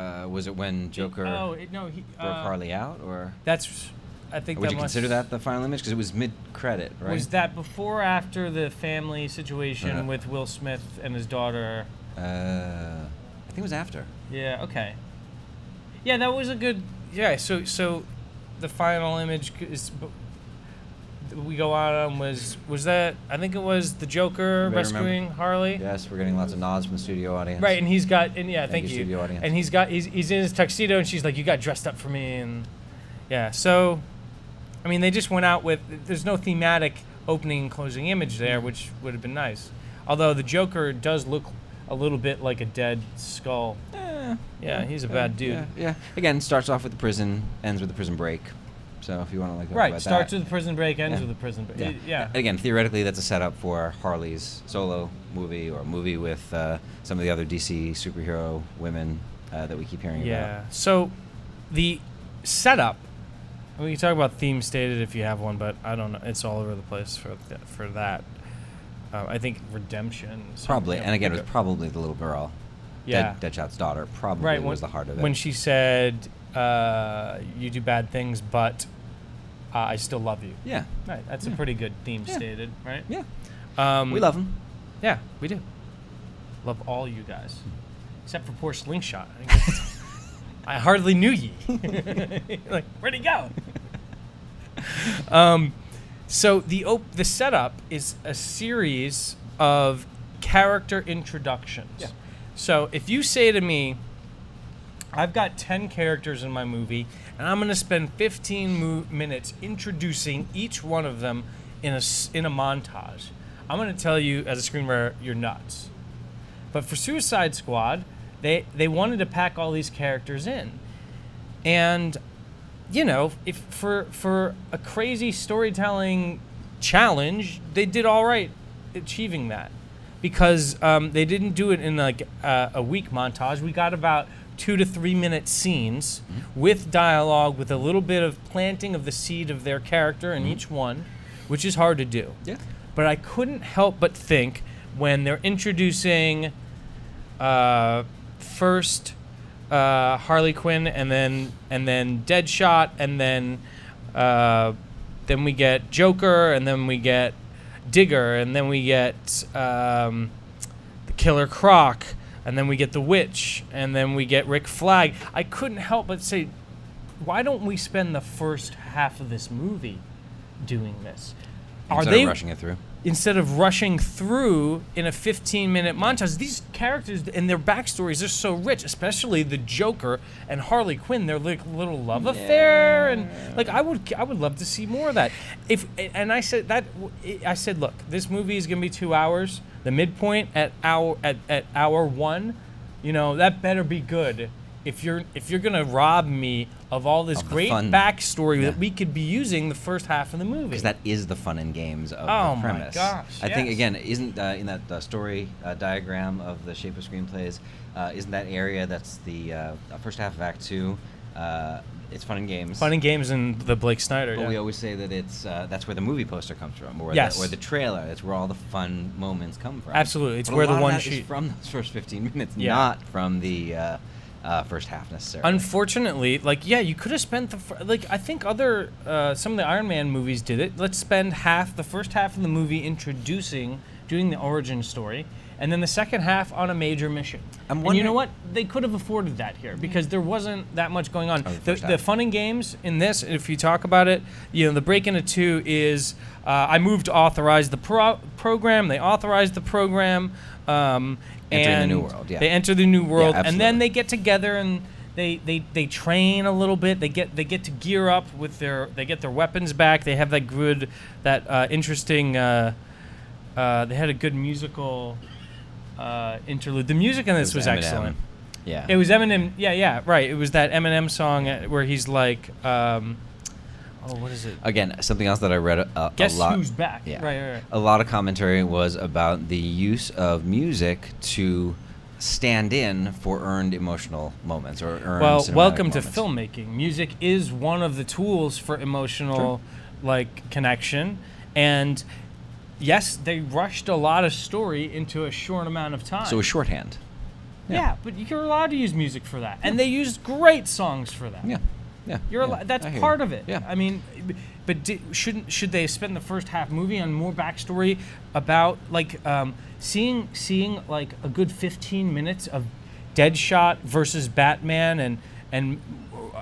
Uh, was it when Joker Oh it, no, he. broke Uh, Harley out, or That's. I think would that you must, consider that the final image? Because it was mid-credit, right? Was that before or after the family situation Uh-huh. with Will Smith and his daughter? Uh, I think it was after. Yeah. Okay. Yeah, that was a good. Yeah. So so, the final image is. We go on was was that I think it was the Joker rescuing remember? Harley. Yes, we're getting lots of nods from the studio audience. Right, and he's got and yeah, Thank thank, you, you. studio audience. And he's got he's, he's in his tuxedo, and she's like, "You got dressed up for me," and yeah. So, I mean, they just went out with there's no thematic opening and closing image there, which would have been nice. Although the Joker does look a little bit like a dead skull. Eh, Yeah, he's a bad dude. Yeah, yeah. Again, starts off with the prison, ends with the prison break. So if you want to like talk Right, about starts that. with the prison break, ends Yeah. with the prison break. yeah. Yeah. And Again, theoretically, that's a setup for Harley's solo movie or a movie with uh, some of the other DC superhero women uh, that we keep hearing about. Yeah. So, the setup. We can talk about theme stated if you have one, but I don't know. It's all over the place for th- for that. Uh, I think redemption. Probably, and again, it was probably the little girl. yeah. Dead, Deadshot's daughter probably right. was when, the heart of it. When she said, uh, "You do bad things, but uh, I still love you." yeah, Right. That's a pretty good theme Yeah. stated, right? yeah, Um, we love him. Yeah, we do. Love all you guys, except for poor Slingshot. I, [laughs] I hardly knew ye. [laughs] like, where'd he go? [laughs] um, so the op- the setup is a series of character introductions. Yeah. So if you say to me, I've got 10 characters in my movie, and I'm going to spend 15 mo- minutes introducing each one of them in a, in a montage. I'm going to tell you, as a screenwriter, you're nuts. But for Suicide Squad, they, they wanted to pack all these characters in. And, you know, if for, for a crazy storytelling challenge, they did all right achieving that because um, they didn't do it in like a week montage. We got about two to three minute scenes with dialogue, with a little bit of planting of the seed of their character in each one, which is hard to do. Yeah. But I couldn't help but think when they're introducing uh, first uh, Harley Quinn and then and then Deadshot and then uh, then we get Joker and then we get Digger and then we get um, the Killer Croc and then we get the Witch and then we get Rick Flag. I couldn't help but say, why don't we spend the first half of this movie doing this? Are Instead they of rushing it through? Instead of rushing through in a 15 minute montage these characters and their backstories are so rich especially the joker and harley quinn. Their like little love affair and like i would i would love to see more of that. If and i said that i said look this movie is going to be two hours. The midpoint at hour at, at hour one you know that better be good if you're if you're gonna rob me of all this Of the great fun. backstory Yeah. that we could be using the first half of the movie because that is the fun and games of premise. Oh the my premise. gosh, I think yes. again, isn't uh, in that uh, story uh, diagram of the shape of screenplays, uh, isn't that area that's the uh, first half of Act Two? Uh, it's fun and games. Fun and games and the Blake Snyder. But yeah. we always say that it's uh, that's where the movie poster comes from, or Yes. the, or the trailer. It's where all the fun moments come from. Absolutely. It's But a where the lot of one that is sheet- from those first 15 minutes, Yeah. not from the uh, uh, first half necessarily. Unfortunately, like yeah, you could have spent the like I think other uh, some of the Iron Man movies did it. Let's spend half the first half of the movie introducing, doing the origin story, and then the second half on a major mission. And you know what? They could have afforded that here because there wasn't that much going on. Oh, the the, the fun and games in this, if you talk about it, you know, the break into two is uh, I moved to authorize the pro- program. They authorized the program. Um, Entering the new world, yeah. They enter the new world, and then they get together and they, they, they train a little bit. They get they get to gear up with their they get their weapons back. They have that good that uh, interesting. Uh, uh, they had a good musical uh, interlude. The music in this It was, excellent. Yeah. It was Eminem. Yeah, yeah, right. It was that Eminem song uh, where he's like, um, oh, what is it? Again, something else that I read a, a Guess lot. who's back? Yeah. Right, right, right. A lot of commentary was about the use of music to stand in for earned emotional moments or earned Well, welcome to filmmaking. Music is one of the tools for emotional, like connection, and yes, they rushed a lot of story into a short amount of time. So a shorthand. yeah. but you're allowed to use music for that, and they used great songs for that. Yeah. Yeah. You're yeah, allo- that's part you. of it. Yeah. I mean, but di- shouldn't should they spend the first half movie on more backstory about like um, seeing seeing like a good 15 minutes of Deadshot versus Batman and and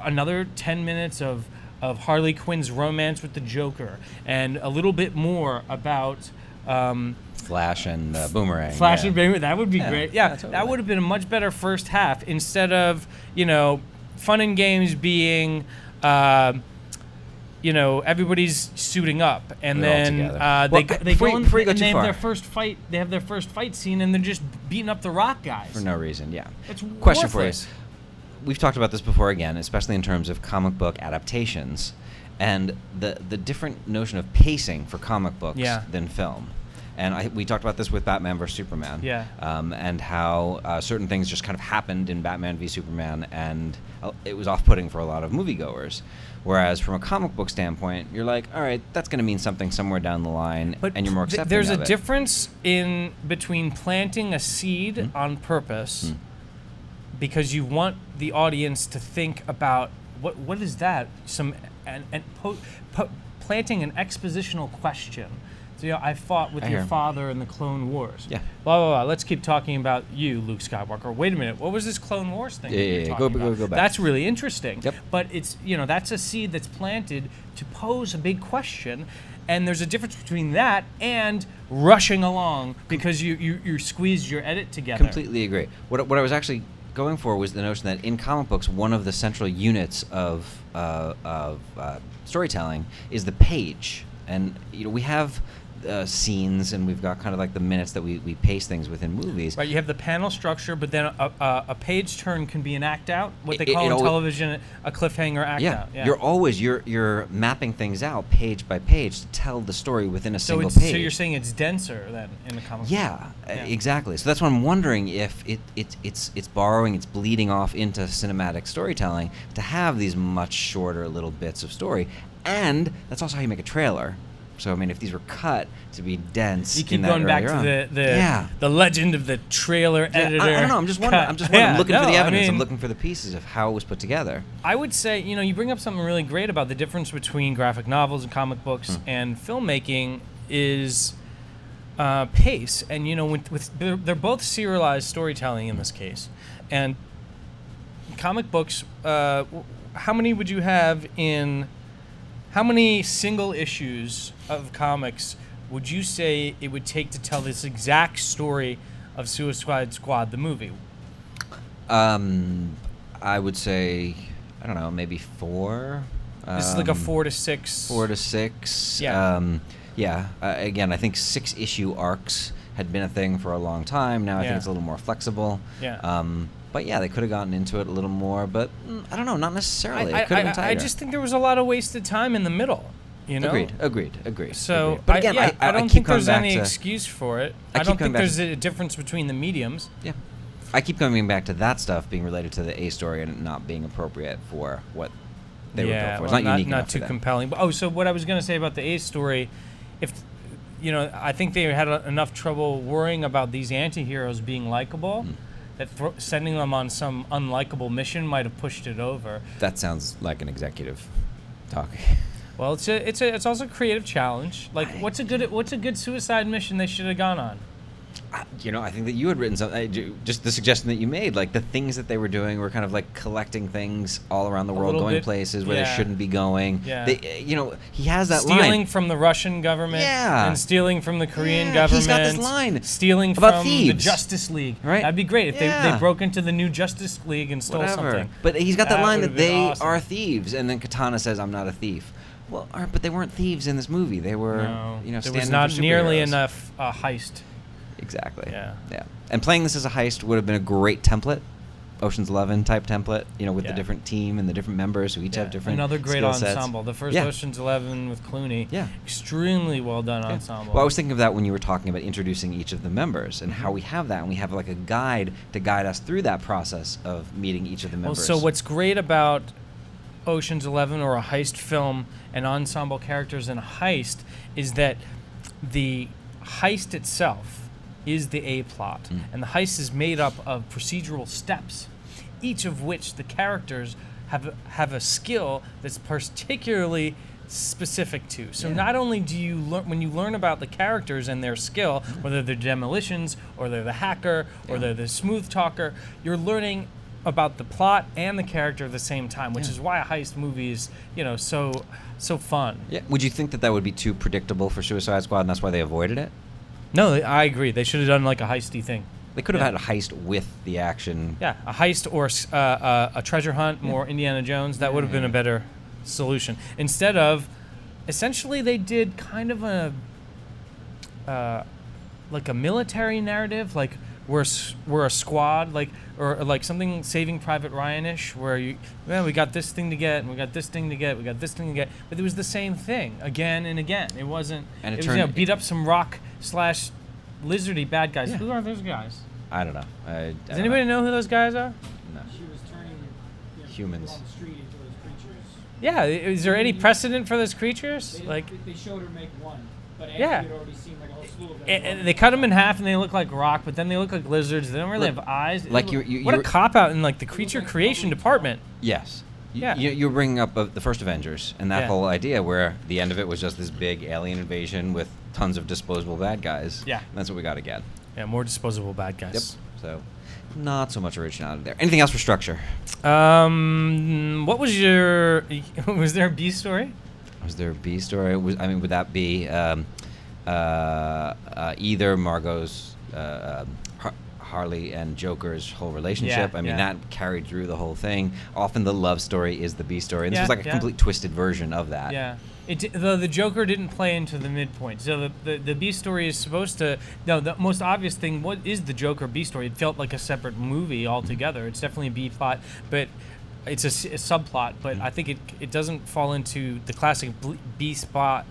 another 10 minutes of of Harley Quinn's romance with the Joker and a little bit more about um, Flash and uh, Boomerang. Flash yeah. and Boomerang. That would be Yeah, great. Yeah, totally. that would have been a much better first half instead of you know fun and games being. Uh, you know, everybody's suiting up, and They're then uh, Well, they go, they before go in before you go and they have their first fight. They have their first fight scene, and they're just beating up the rock guys. For no reason, yeah. It's Question for you. We've talked about this before again, especially in terms of comic book adaptations and the, the different notion of pacing for comic books Yeah. than film. And I, we talked about this with Batman vs. Superman. Yeah. Um, and how uh, certain things just kind of happened in Batman v Superman, and uh, it was off putting for a lot of moviegoers. Whereas from a comic book standpoint, you're like, all right, that's going to mean something somewhere down the line, But and you're more th- accepting there's of a it. difference in between planting a seed Hmm? on purpose Hmm. Because you want the audience to think about what what is that some and, and po- po- planting an expositional question. So you know, I fought with I your father in the Clone Wars. Yeah. Blah blah blah. Let's keep talking about you, Luke Skywalker. Wait a minute. What was this Clone Wars thing? Yeah, that yeah, you're yeah. talking Go- go- go back. That's really interesting. Yep. But it's you know that's a seed that's planted to pose a big question, and there's a difference between that and rushing along because you you, you squeezed your edit together. Completely agree. What, what I was actually going for was the notion that in comic books, one of the central units of uh, of uh, storytelling is the page, and you know we have. Uh, scenes and we've got kind of like the minutes that we, we pace things within movies. Right, you have the panel structure, but then a, a, a page turn can be an act out. What they It- it call in alwa- television a cliffhanger act yeah, out. Yeah, you're always you're you're mapping things out page by page to tell the story within a so single page. so you're saying it's denser than in the comic. Yeah, Yeah. exactly. So that's what I'm wondering if it, it it's it's borrowing, it's bleeding off into cinematic storytelling to have these much shorter little bits of story, and that's also how you make a trailer. So I mean, if these were cut to be dense, You keep going back to on- the the, yeah. the legend of the trailer Yeah, editor. I, I don't know. I'm just wondering. cut. I'm just wondering. Yeah, looking for no, the I evidence. I'm mean, looking for the pieces of how it was put together. I would say, you know, you bring up something really great about the difference between graphic novels and comic books Hmm. and filmmaking is uh, pace. And, you know, with, with they're, they're both serialized storytelling in this case. And comic books, uh, how many would you have in, how many single issues of comics would you say it would take to tell this exact story of Suicide Squad, the movie? Um, I would say, I don't know, maybe four. This is like a Um, four to six. four to six. Yeah. Um, yeah. Uh, again, I think six issue arcs had been a thing for a long time. Now I Yeah. think it's a little more flexible. Yeah. Um, but yeah, they could have gotten into it a little more, but mm, I don't know, not necessarily. I, it could have I- I- I just think there was a lot of wasted time in the middle. You know. agreed, agreed, agreed. So, agreed. but again, I, yeah, I, I, don't think there's any to, excuse for it. I don't think there's a difference between the mediums. Yeah. I keep coming back to that stuff being related to the A story and not being appropriate for what they were yeah, built for. It's well, not, unique not too compelling. But, oh, so what I was going to say about the A story, if you know, I think they had a, enough trouble worrying about these anti-heroes being likable. Hmm. That sending them on some unlikable mission might have pushed it over. That sounds like an executive talking. Well, it's a, it's a, it's also a creative challenge. Like, what's a good, what's a good suicide mission they should have gone on? You know, I think that you had written something. Just the suggestion that you made, like the things that they were doing were kind of like collecting things all around the world, going bit, places where yeah. they shouldn't be going. Yeah. They, uh, you know, he has that stealing line. from the Russian government, Yeah. and stealing from the Korean Yeah, government. he's got this line stealing about from thieves. the Justice League. Right. That'd be great if they, Yeah. they broke into the new Justice League and stole Whatever. something. But he's got that, That line that they awesome. are thieves, and then Katana says, "I'm not a thief." Well, but they weren't thieves in this movie. They were, No, you know, there was not nearly enough uh, heist. Exactly. Yeah. Yeah. And playing this as a heist would have been a great template, Ocean's Eleven type template. You know, with Yeah. the different team and the different members who each have different. Another great skill sets. ensemble. The first Yeah. Ocean's Eleven with Clooney. Yeah. Extremely well done Yeah. ensemble. Well, I was thinking of that when you were talking about introducing each of the members and Mm-hmm. how we have that, and we have like a guide to guide us through that process of meeting each of the Well, members. so what's great about Ocean's Eleven or a heist film and ensemble characters in a heist is that the heist itself is the A plot, Mm. and the heist is made up of procedural steps, each of which the characters have have a skill that's particularly specific to. So Yeah. not only do you learn when you learn about the characters and their skill, Mm. whether they're demolitions or they're the hacker or Yeah. they're the smooth talker, you're learning about the plot and the character at the same time, which is why a heist movie is, you know, so so fun. Yeah. Would you think that that would be too predictable for Suicide Squad, and that's why they avoided it? No, I agree. They should have done like a heisty thing. They could have Yeah. had a heist with the action. Yeah, a heist or uh, uh, a treasure hunt, more Indiana Jones. That would have been a better solution. Instead of, essentially, they did kind of a, uh, like a military narrative, like we're we're a squad, like or, or like something Saving Private Ryan-ish, where you, well, we got this thing to get, and we got this thing to get, we got this thing to get, but it was the same thing again and again. It wasn't. And it it was, you know, turned- beat up some rock slash lizardy bad guys. Yeah. Who are those guys? I don't know. I, I Does don't anybody know who those guys are? No. She was turning you know, Humans. people on the street into those creatures. Yeah, is there any precedent for those creatures? They, Like, they showed her make one, but after Yeah. you'd already seen like a whole slew of them. a- a- they cut them in half and they look like rock, but then they look like lizards. They don't really Look, have eyes. like It- you- you- what a you're- cop out in like the creature creation department. Yes. Y- Yeah. You, you're bringing up uh, the first Avengers and that Yeah. whole idea where the end of it was just this big alien invasion with tons of disposable bad guys. Yeah. And that's what we got to get. Yeah, more disposable bad guys. Yep. So, not so much originality there. Anything else for structure? Um, what was your? [laughs] Was there a B story? Was there a B story? Was, I mean, would that be um, uh, uh, either Margot's uh, um, Har- Harley and Joker's whole relationship. Yeah, I mean, yeah. that carried through the whole thing. Often the love story is the B story, and this Yeah, was like a complete twisted version of that. Yeah. It, the, the Joker didn't play into the midpoint. So the, the, the B story is supposed to. No, the most obvious thing what is the Joker B story? It felt like a separate movie altogether. It's definitely a B plot, but it's a subplot. But I think it it doesn't fall into the classic B spot.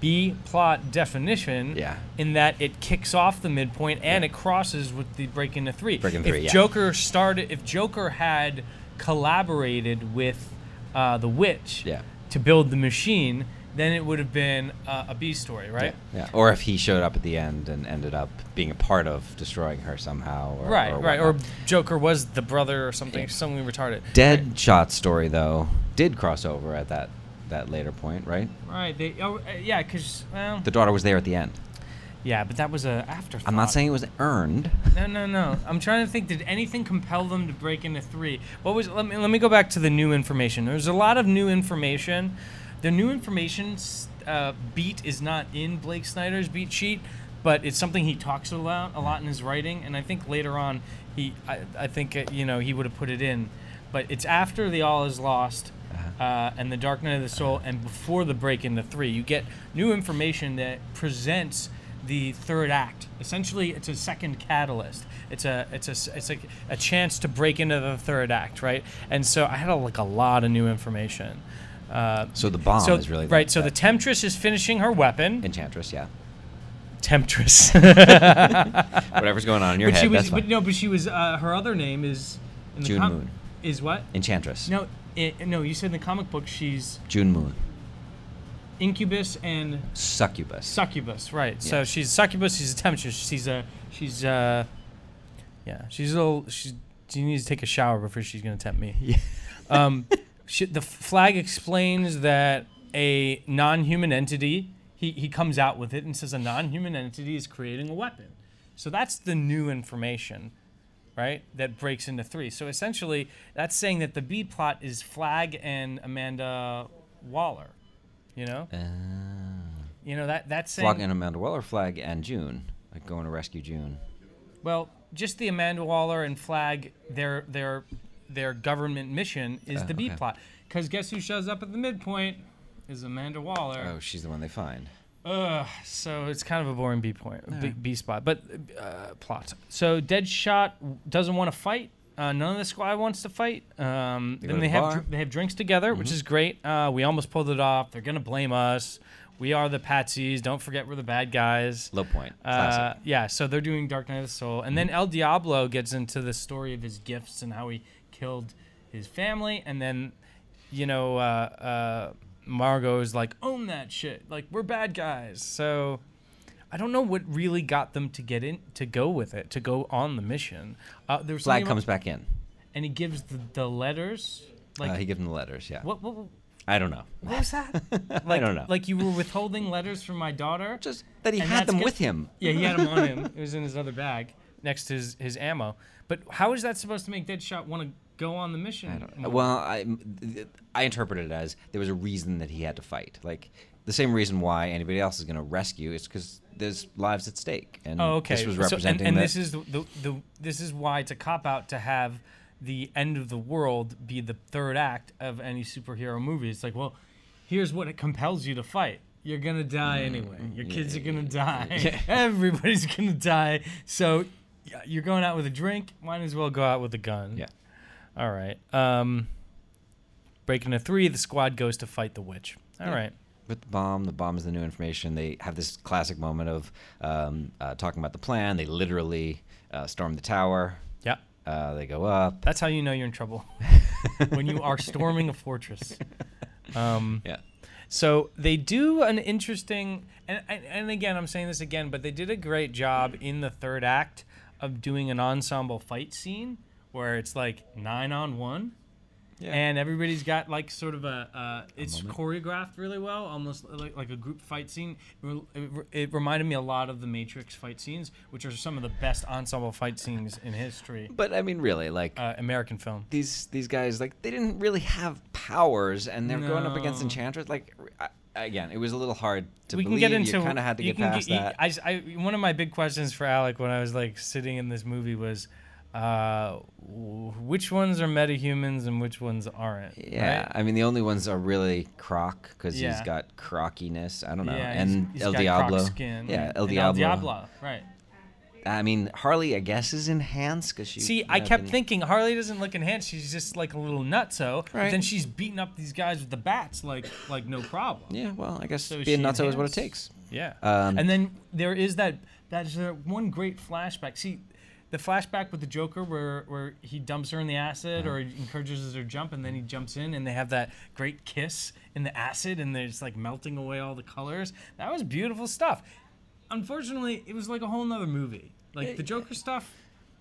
B plot definition Yeah. in that it kicks off the midpoint and it crosses with the break into three. Break into if three, yeah. Joker started, if Joker had collaborated with uh, the Witch, Yeah. To build the machine, then it would have been uh, a B story, right? Yeah, yeah. Or if he showed up at the end and ended up being a part of destroying her somehow. Or, Right, or right. Or. Joker was the brother or something, Yeah. something retarded. Deadshot story though did cross over at that that later point, right? Right. They. Oh, uh, yeah. Cause well. The daughter was there at the end. Yeah, but that was a afterthought. I'm not saying it was earned. No, no, no. I'm trying to think. Did anything compel them to break into three? What was? Let me let me go back to the new information. There's a lot of new information. The new information uh, beat is not in Blake Snyder's beat sheet, but it's something he talks about a lot in his writing. And I think later on, he, I, I think uh, you know, he would have put it in. But it's after the All Is Lost. Uh, and the Dark Night of the Soul, and before the break into three, you get new information that presents the third act. Essentially, it's a second catalyst. It's a it's a it's like a chance to break into the third act, right? And so I had a, like a lot of new information. Uh, So the bomb so is really right. that- So the Temptress is finishing her weapon. Enchantress, yeah. Temptress. [laughs] [laughs] Whatever's going on in your but head, she was, but no, but she was. Uh, her other name is in the June com- Moon. Is what? Enchantress. No, it, no. You said in the comic book she's June Moon. Incubus and Succubus. succubus, right? So she's succubus. She's a temptress. She's a she's uh yeah. She's a little. She's she needs to take a shower before she's gonna tempt me. [laughs] Yeah. Um, she, the flag explains that a non-human entity. He he comes out with it and says a non-human entity is creating a weapon. So that's the new information, right? That breaks into three. So essentially, that's saying that the B plot is Flag and Amanda Waller. You know, Uh, you know that that's and Amanda Waller, Flag and June. Like going to rescue June. Well, just the Amanda Waller and Flag, their their their government mission is Oh, the B okay. plot. Because guess who shows up at the midpoint? Is Amanda Waller. Oh, she's the one they find. Ugh, so it's kind of a boring B point, B, B spot, but uh, plot. So Deadshot doesn't want to fight. Uh, none of the squad wants to fight. Um, They then they the have dr- they have drinks together, which is great. Uh, we almost pulled it off. They're gonna blame us. We are the patsies. Don't forget we're the bad guys. Low point. Uh, yeah, so they're doing Dark Night of the Soul, and then El Diablo gets into the story of his gifts and how he killed his family, and then, you know, uh, uh, Margot is like, own that shit, like we're bad guys. So, I don't know what really got them to get in to go with it, to go on the mission. Uh, Flag comes back in. and he gives the, the letters. Like uh, he gives them the letters. Yeah. what, what? I don't know. What was that? [laughs] I don't know. Like you were withholding letters from my daughter. just that he had them with him. Yeah, he had them on him. [laughs] It was in his other bag next to his, his ammo. But how is that supposed to make Deadshot want to go on the mission? I? Well, I, I interpreted it as there was a reason that he had to fight. Like the same reason why anybody else is going to rescue is because there's lives at stake. And oh, okay. this was So- and- and, that. this is the, the, the this is why it's a cop out to have the end of the world be the third act of any superhero movie. It's like, well, here's what it compels you to fight. You're gonna die Mm, anyway. Your kids are gonna die. [laughs] Everybody's gonna die. So you're going out with a drink. Might as well go out with a gun. yeah. All right. Um, breaking a three, the squad goes to fight the witch. All right. With the bomb, the bomb is the new information. They have this classic moment of um, uh, talking about the plan. They literally uh, storm the tower. Yeah. Uh, they go up. That's how you know you're in trouble. [laughs] when you are storming a fortress. Um, Yeah. So they do an interesting, and, and and again, I'm saying this again, but they did a great job in the third act of doing an ensemble fight scene where it's like nine on one, Yeah. And everybody's got like sort of a, uh, it's choreographed really well, almost like, like a group fight scene. It, it, reminded me a lot of the Matrix fight scenes, which are some of the best ensemble fight scenes in history. But I mean, really, like Uh, American film. these these guys, like they didn't really have powers, and they're going up against No. Enchantress. Like I, again, it was a little hard to we believe. can get into. you kind of had to you get past you- that. I, s- I- one of my big questions for Alec when I was like sitting in this movie was, uh, w- which ones are metahumans and which ones aren't? yeah, right? I mean, the only ones are really Croc because he's got crockiness. I don't know, Yeah, and he's- he's El Diablo. Skin Yeah, El Diablo. Diablo, right. I mean, Harley, I guess, is enhanced because she. See, I kept been- thinking Harley doesn't look enhanced. She's just like a little nutso. But Right. then she's beating up these guys with the bats like like no problem. Yeah, well, I guess So being nutso is what it takes. Yeah. Um, and then there is that that's uh, one great flashback. See, the flashback with the Joker where where he dumps her in the acid uh-huh. or encourages her to jump and then he jumps in and they have that great kiss in the acid and they're just like melting away all the colors. That was beautiful stuff. Unfortunately, it was like a whole nother movie. Like the Joker stuff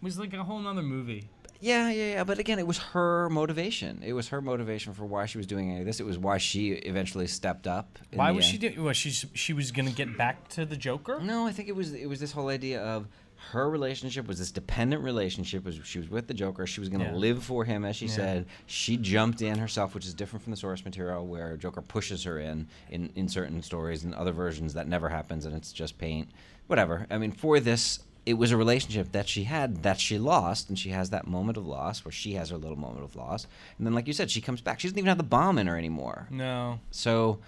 was like a whole nother movie. Yeah, yeah, yeah. But again, it was her motivation. It was her motivation for why she was doing any of this. It was why she eventually stepped up. Why was she doing? Was she she was gonna get back to the Joker? No, I think it was it was this whole idea of her relationship was this dependent relationship. Was she was with the Joker? She was going to Yeah. live for him, as she Yeah. said. She jumped in herself, which is different from the source material, where Joker pushes her in in in certain stories and other versions that never happens, and it's just paint. Whatever. I mean, for this. It was a relationship that she had that she lost, and she has that moment of loss where she has her little moment of loss. And then, like you said, she comes back. She doesn't even have the bomb in her anymore. No, So,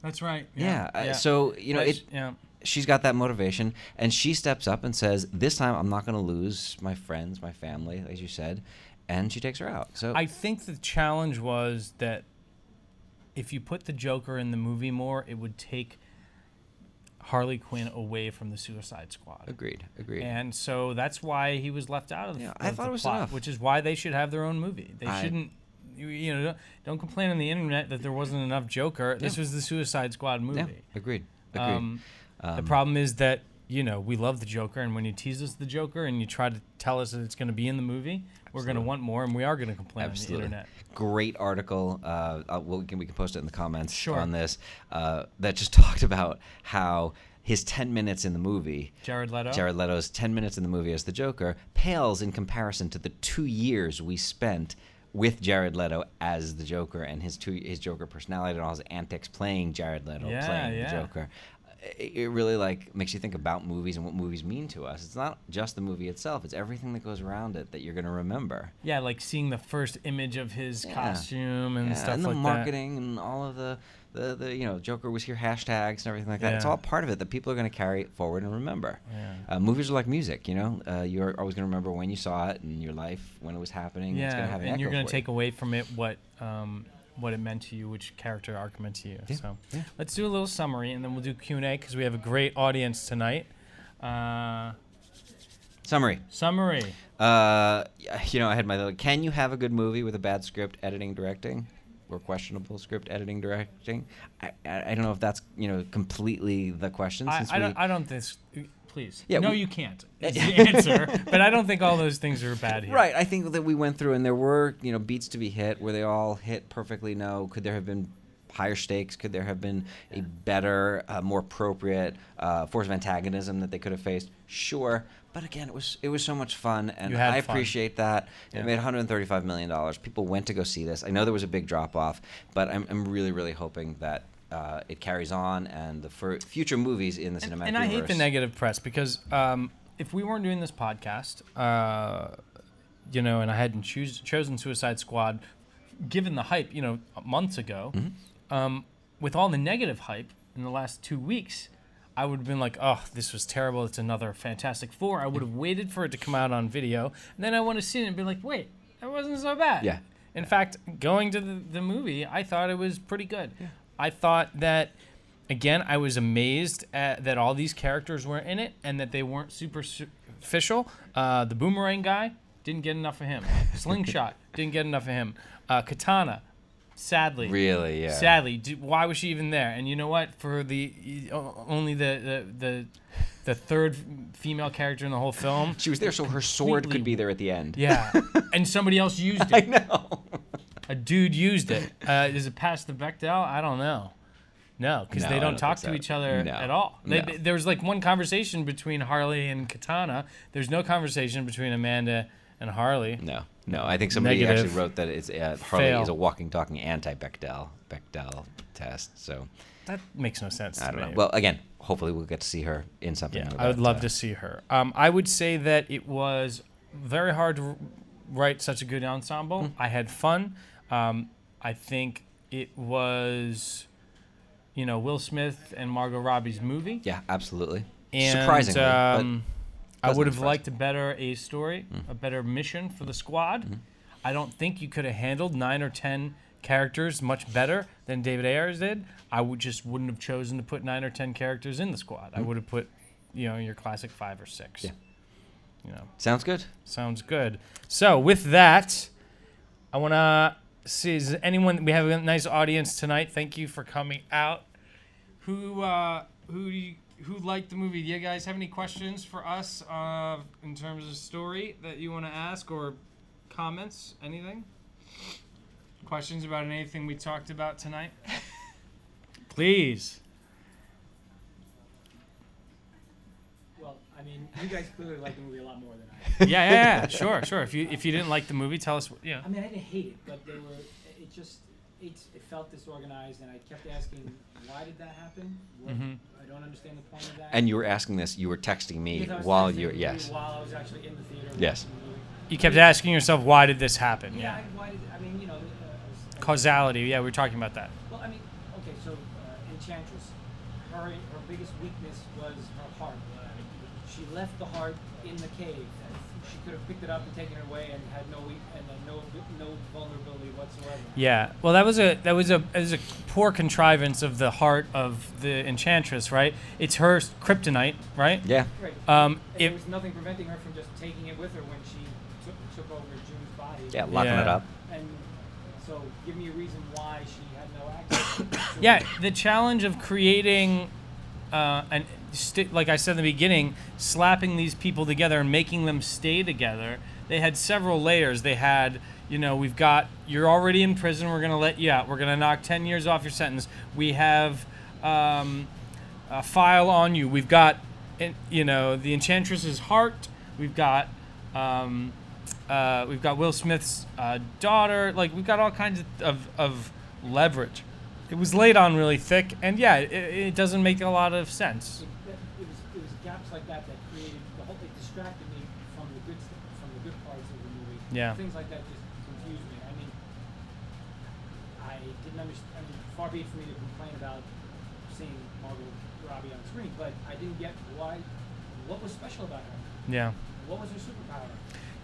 that's right. yeah. uh, So, you know, it, yeah. She's got that motivation and she steps up and says this time i'm not going to lose my friends my family as you said and she takes her out so I think the challenge was that if you put the Joker in the movie more, it would take Harley Quinn away from the Suicide Squad. agreed agreed And so that's why he was left out of the, Yeah, of I thought the it was plot, enough. which is why they should have their own movie. They I- shouldn't, you, you know, don't, don't complain on the internet that there wasn't enough Joker. This was the Suicide Squad movie. yeah agreed agreed Um, the Um, problem is that you know we love the Joker, and when you tease us the Joker and you try to tell us that it's going to be in the movie, we're going to want more, and we are going to complain Absolutely. on the internet. Great article. Uh, uh, we'll, we can post it in the comments Sure. on this. Uh, that just [laughs] talked about how his 10 minutes in the movie, Jared Leto. Jared Leto's 10 minutes in the movie as the Joker, pales in comparison to the two years we spent with Jared Leto as the Joker and his two his Joker personality and all his antics playing Jared Leto Yeah, playing yeah. the Joker. It, it really like makes you think about movies and what movies mean to us. It's not just the movie itself; it's everything that goes around it that you're going to remember. Yeah, like seeing the first image of his Yeah. costume and stuff like that. Yeah, stuff and the like marketing and all of the, the, the you know Joker was here hashtags and everything like that. It's all part of it that people are going to carry forward and remember. Yeah. Uh, movies are like music, you know. Uh, you're always going to remember when you saw it in your life, when it was happening. that. it's going Yeah, to have an and you're going for to you. take away from it what um, what it meant to you, which character arc meant to you. Yeah, So yeah. let's do a little summary, and then we'll do Q and A because we have a great audience tonight. Uh, Summary. summary. Uh, you know, I had my little. Can you have a good movie with a bad script, editing, directing, or questionable script, editing, directing? I, I, I don't know if that's you know completely the question. I, since I don't. I don't think. Please. Yeah, no, we- you can't. Is [laughs] the answer. but I don't think all those things are bad here. Right. I think that we went through, and there were you know beats to be hit. Were they all hit perfectly? No. Could there have been higher stakes? Could there have been a better, uh, more appropriate uh, force of antagonism that they could have faced? Sure. But again, it was it was so much fun, and I fun. appreciate that. Yeah. It made 135 million dollars. People went to go see this. I know there was a big drop off, but I'm, I'm really really hoping that. Uh, it carries on, and the fur- future movies in the And, cinematic and I hate the negative press because um, if we weren't doing this podcast, uh, you know, and I hadn't choose, chosen Suicide Squad, given the hype, you know, months ago, Mm-hmm. um, with all the negative hype in the last two weeks, I would have been like, oh, this was terrible. It's another Fantastic Four. I would have waited for it to come out on video. And then I want to see it and be like, wait, that wasn't so bad. Yeah. In fact, going to the, the movie, I thought it was pretty good. I thought that, again, I was amazed at, that all these characters were in it and that they weren't superficial. Uh, the boomerang guy didn't get enough of him. [laughs] Slingshot didn't get enough of him. Uh, Katana, sadly, Really, yeah. sadly, why was she even there? And you know what? For the only the the the, the third female character in the whole film. She was there, so her sword could be there at the end. Yeah, [laughs] and somebody else used it. I know. A dude used it. [laughs] Uh, is it past the Bechdel? I don't know. No, because No, they don't, don't talk to so. each other No. at all. They, No. there was like one conversation between Harley and Katana. There's no conversation between Amanda and Harley. No, no. I think somebody Negative. actually wrote that it's uh, Harley Fail. is a walking, talking anti-Bechdel Bechdel test. So That makes no sense. I don't know. Well, again, hopefully we'll get to see her in something. Yeah, I would love uh, to see her. Um, I would say that it was very hard to r- write such a good ensemble. Hmm. I had fun. Um, I think it was, you know, Will Smith and Margot Robbie's movie. Yeah, absolutely. And, Surprisingly, um, I would have liked a better A story, Hmm. a better mission for the squad. I don't think you could have handled nine or ten characters much better than David Ayers did. I would just wouldn't have chosen to put nine or ten characters in the squad. I would have put, you know, your classic five or six. Yeah. You know, sounds good. sounds good. So with that, I want to is anyone we have a nice audience tonight. Thank you for coming out. Who uh, who you, who liked the movie? Do you guys have any questions for us uh, in terms of story that you want to ask or comments? Anything? Questions about anything we talked about tonight? [laughs] Please. I mean, you guys clearly like the movie a lot more than I. Yeah, yeah, yeah. Sure, sure. If you if you didn't like the movie, tell us. Yeah. I mean, I didn't hate it, but they were. It just. It, it felt disorganized, and I kept asking, why did that happen? What, Mhm. I don't understand the point of that. And you were asking this. You were texting me Because I was while texting you were yes. movie While I was actually in the theater. Yes. the. You kept asking yourself, why did this happen? Yeah. Yeah. I, why did I mean, you know, uh, was- Causality. Yeah, we were talking about that. Well, I mean, okay, so uh, Enchantress, her her biggest weakness was her heart. She left the heart in the cave. She could have picked it up and taken it away and had no and no no vulnerability whatsoever. Yeah. Well, that was a that was a it was a poor contrivance of the heart of the enchantress, right? It's her kryptonite, right? Yeah. Right. Um, and if- there was nothing preventing her from just taking it with her when she took, took over June's body. Yeah, locking it up. And so, give me a reason why she had no access. to Yeah, the challenge of creating, uh, and st- like I said in the beginning, slapping these people together and making them stay together. They had several layers. They had, you know, we've got you're already in prison. We're gonna let you out. We're gonna knock ten years off your sentence. We have um, a file on you. We've got, you know, the enchantress's heart. We've got. Um, uh, we've got Will Smith's uh, daughter. Like we've got all kinds of, of, leverage. It was laid on really thick, and yeah, it, it doesn't make a lot of sense. it, that- it was it was gaps like that that created the whole. It distracted me from the good st- from the good parts of the movie. Yeah. Things like that just confused me. I mean, I didn't understand. I mean, far be it for me to complain about seeing Margot Robbie on screen, but I didn't get why. What was special about her? Yeah, What was her superpower?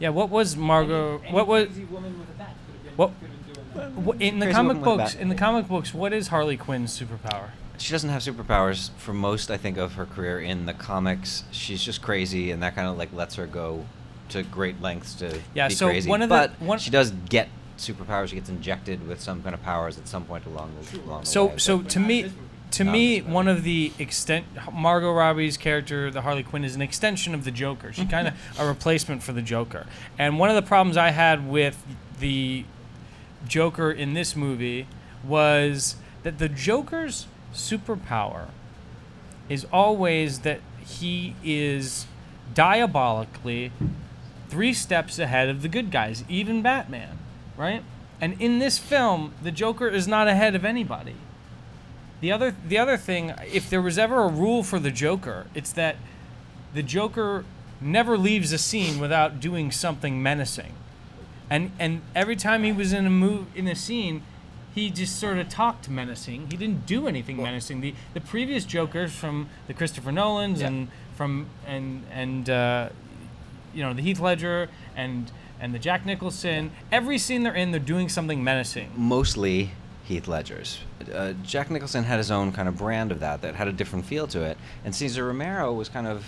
yeah. What was Margot? Any, any what was crazy woman with a bat could have been, What- could have been doing that. in the comic books? In the comic books, what is Harley Quinn's superpower? She doesn't have superpowers for most, I think, of her career in the comics. She's just crazy, and that kind of like lets her go to great lengths to Yeah, be so crazy. one of the- but one- she does get superpowers. She gets injected with some kind of powers at some point along the, along the So, way. so but- to me, to Not me, one of the extent Margot Robbie's character, the Harley Quinn, is an extension of the Joker. She kind of [laughs] a replacement for the Joker. And one of the problems I had with the Joker in this movie was that the Joker's superpower is always that he is diabolically three steps ahead of the good guys, even Batman, right? And in this film, the Joker is not ahead of anybody. The other the other thing, if there was ever a rule for the Joker, it's that the Joker never leaves a scene without doing something menacing. And and every time he was in a move in a scene, he just sort of talked menacing. He didn't do anything menacing. The the previous Jokers from the Christopher Nolans Yeah. and from and and uh, you know the Heath Ledger and and the Jack Nicholson. Every scene they're in, they're doing something menacing. mostly Heath Ledger's. Uh, Jack Nicholson had his own kind of brand of that that had a different feel to it, and Cesar Romero was kind of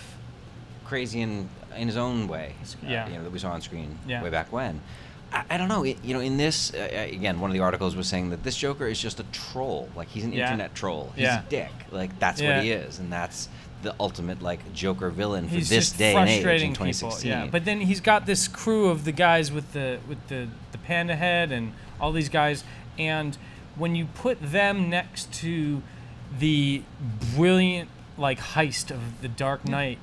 crazy in in his own way. uh, Yeah. you know that we saw on screen Yeah. way back when. I, I don't know. It, you know, in this uh, uh, again, one of the articles was saying that this Joker is just a troll. Like he's an Yeah. internet troll. He's Yeah. a dick. Like that's Yeah. what he is, and that's the ultimate like Joker villain for he's this day and age in frustrating people. 2016. Yeah, but then he's got this crew of the guys with the with the the panda head and all these guys, and when you put them next to the brilliant like heist of the Dark Knight,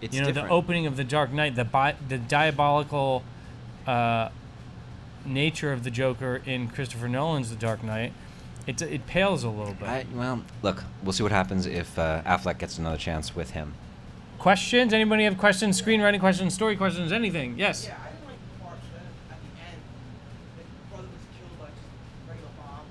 it's you know, different. the opening of the Dark Knight, the bi- the diabolical uh, nature of the Joker in Christopher Nolan's The Dark Knight, it it pales a little bit. I, well, look, we'll see what happens if uh, Affleck gets another chance with him. questions? Anybody have questions? Screenwriting questions? Story questions? Anything? Yes. Yeah, I didn't like the part that at the end, the brother was killed by just a regular bomb.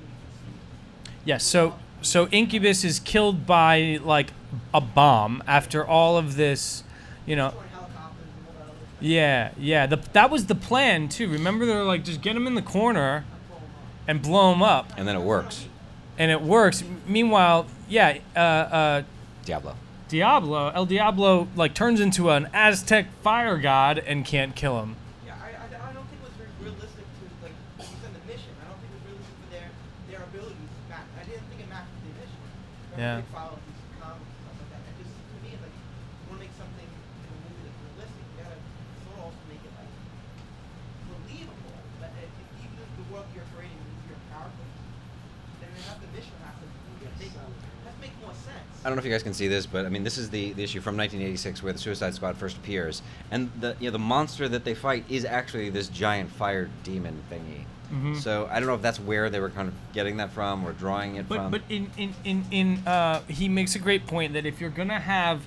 You can see. Yes. So so Incubus is killed by like a bomb after all of this, you know. Destroying helicopters and all that other stuff. Yeah, yeah. The, that was the plan too. Remember, they're like, just get him in the corner and blow him up, And then it works. and it works. Meanwhile, yeah, uh, uh, Diablo. Diablo, El Diablo, like turns into an Aztec fire god and can't kill him. Yeah, I, I, I don't think it was very realistic to like you said the mission. I don't think it was realistic for their their abilities. Match. I didn't think it matched the mission. I'm Yeah. a big follower of these comics and stuff like that. And just to me, like you want to make something in a movie that's realistic, you gotta sort of also make it like believable. That if, if even if the world you're creating is your character, then you have the mission has to make has to make more sense. I don't know if you guys can see this, but I mean, this is the, the issue from 1986 where the Suicide Squad first appears, and the you know the monster that they fight is actually this giant fire demon thingy. Mhm. So I don't know if that's where they were kind of getting that from or drawing it But from. but in in in, in uh, he makes a great point that if you're gonna have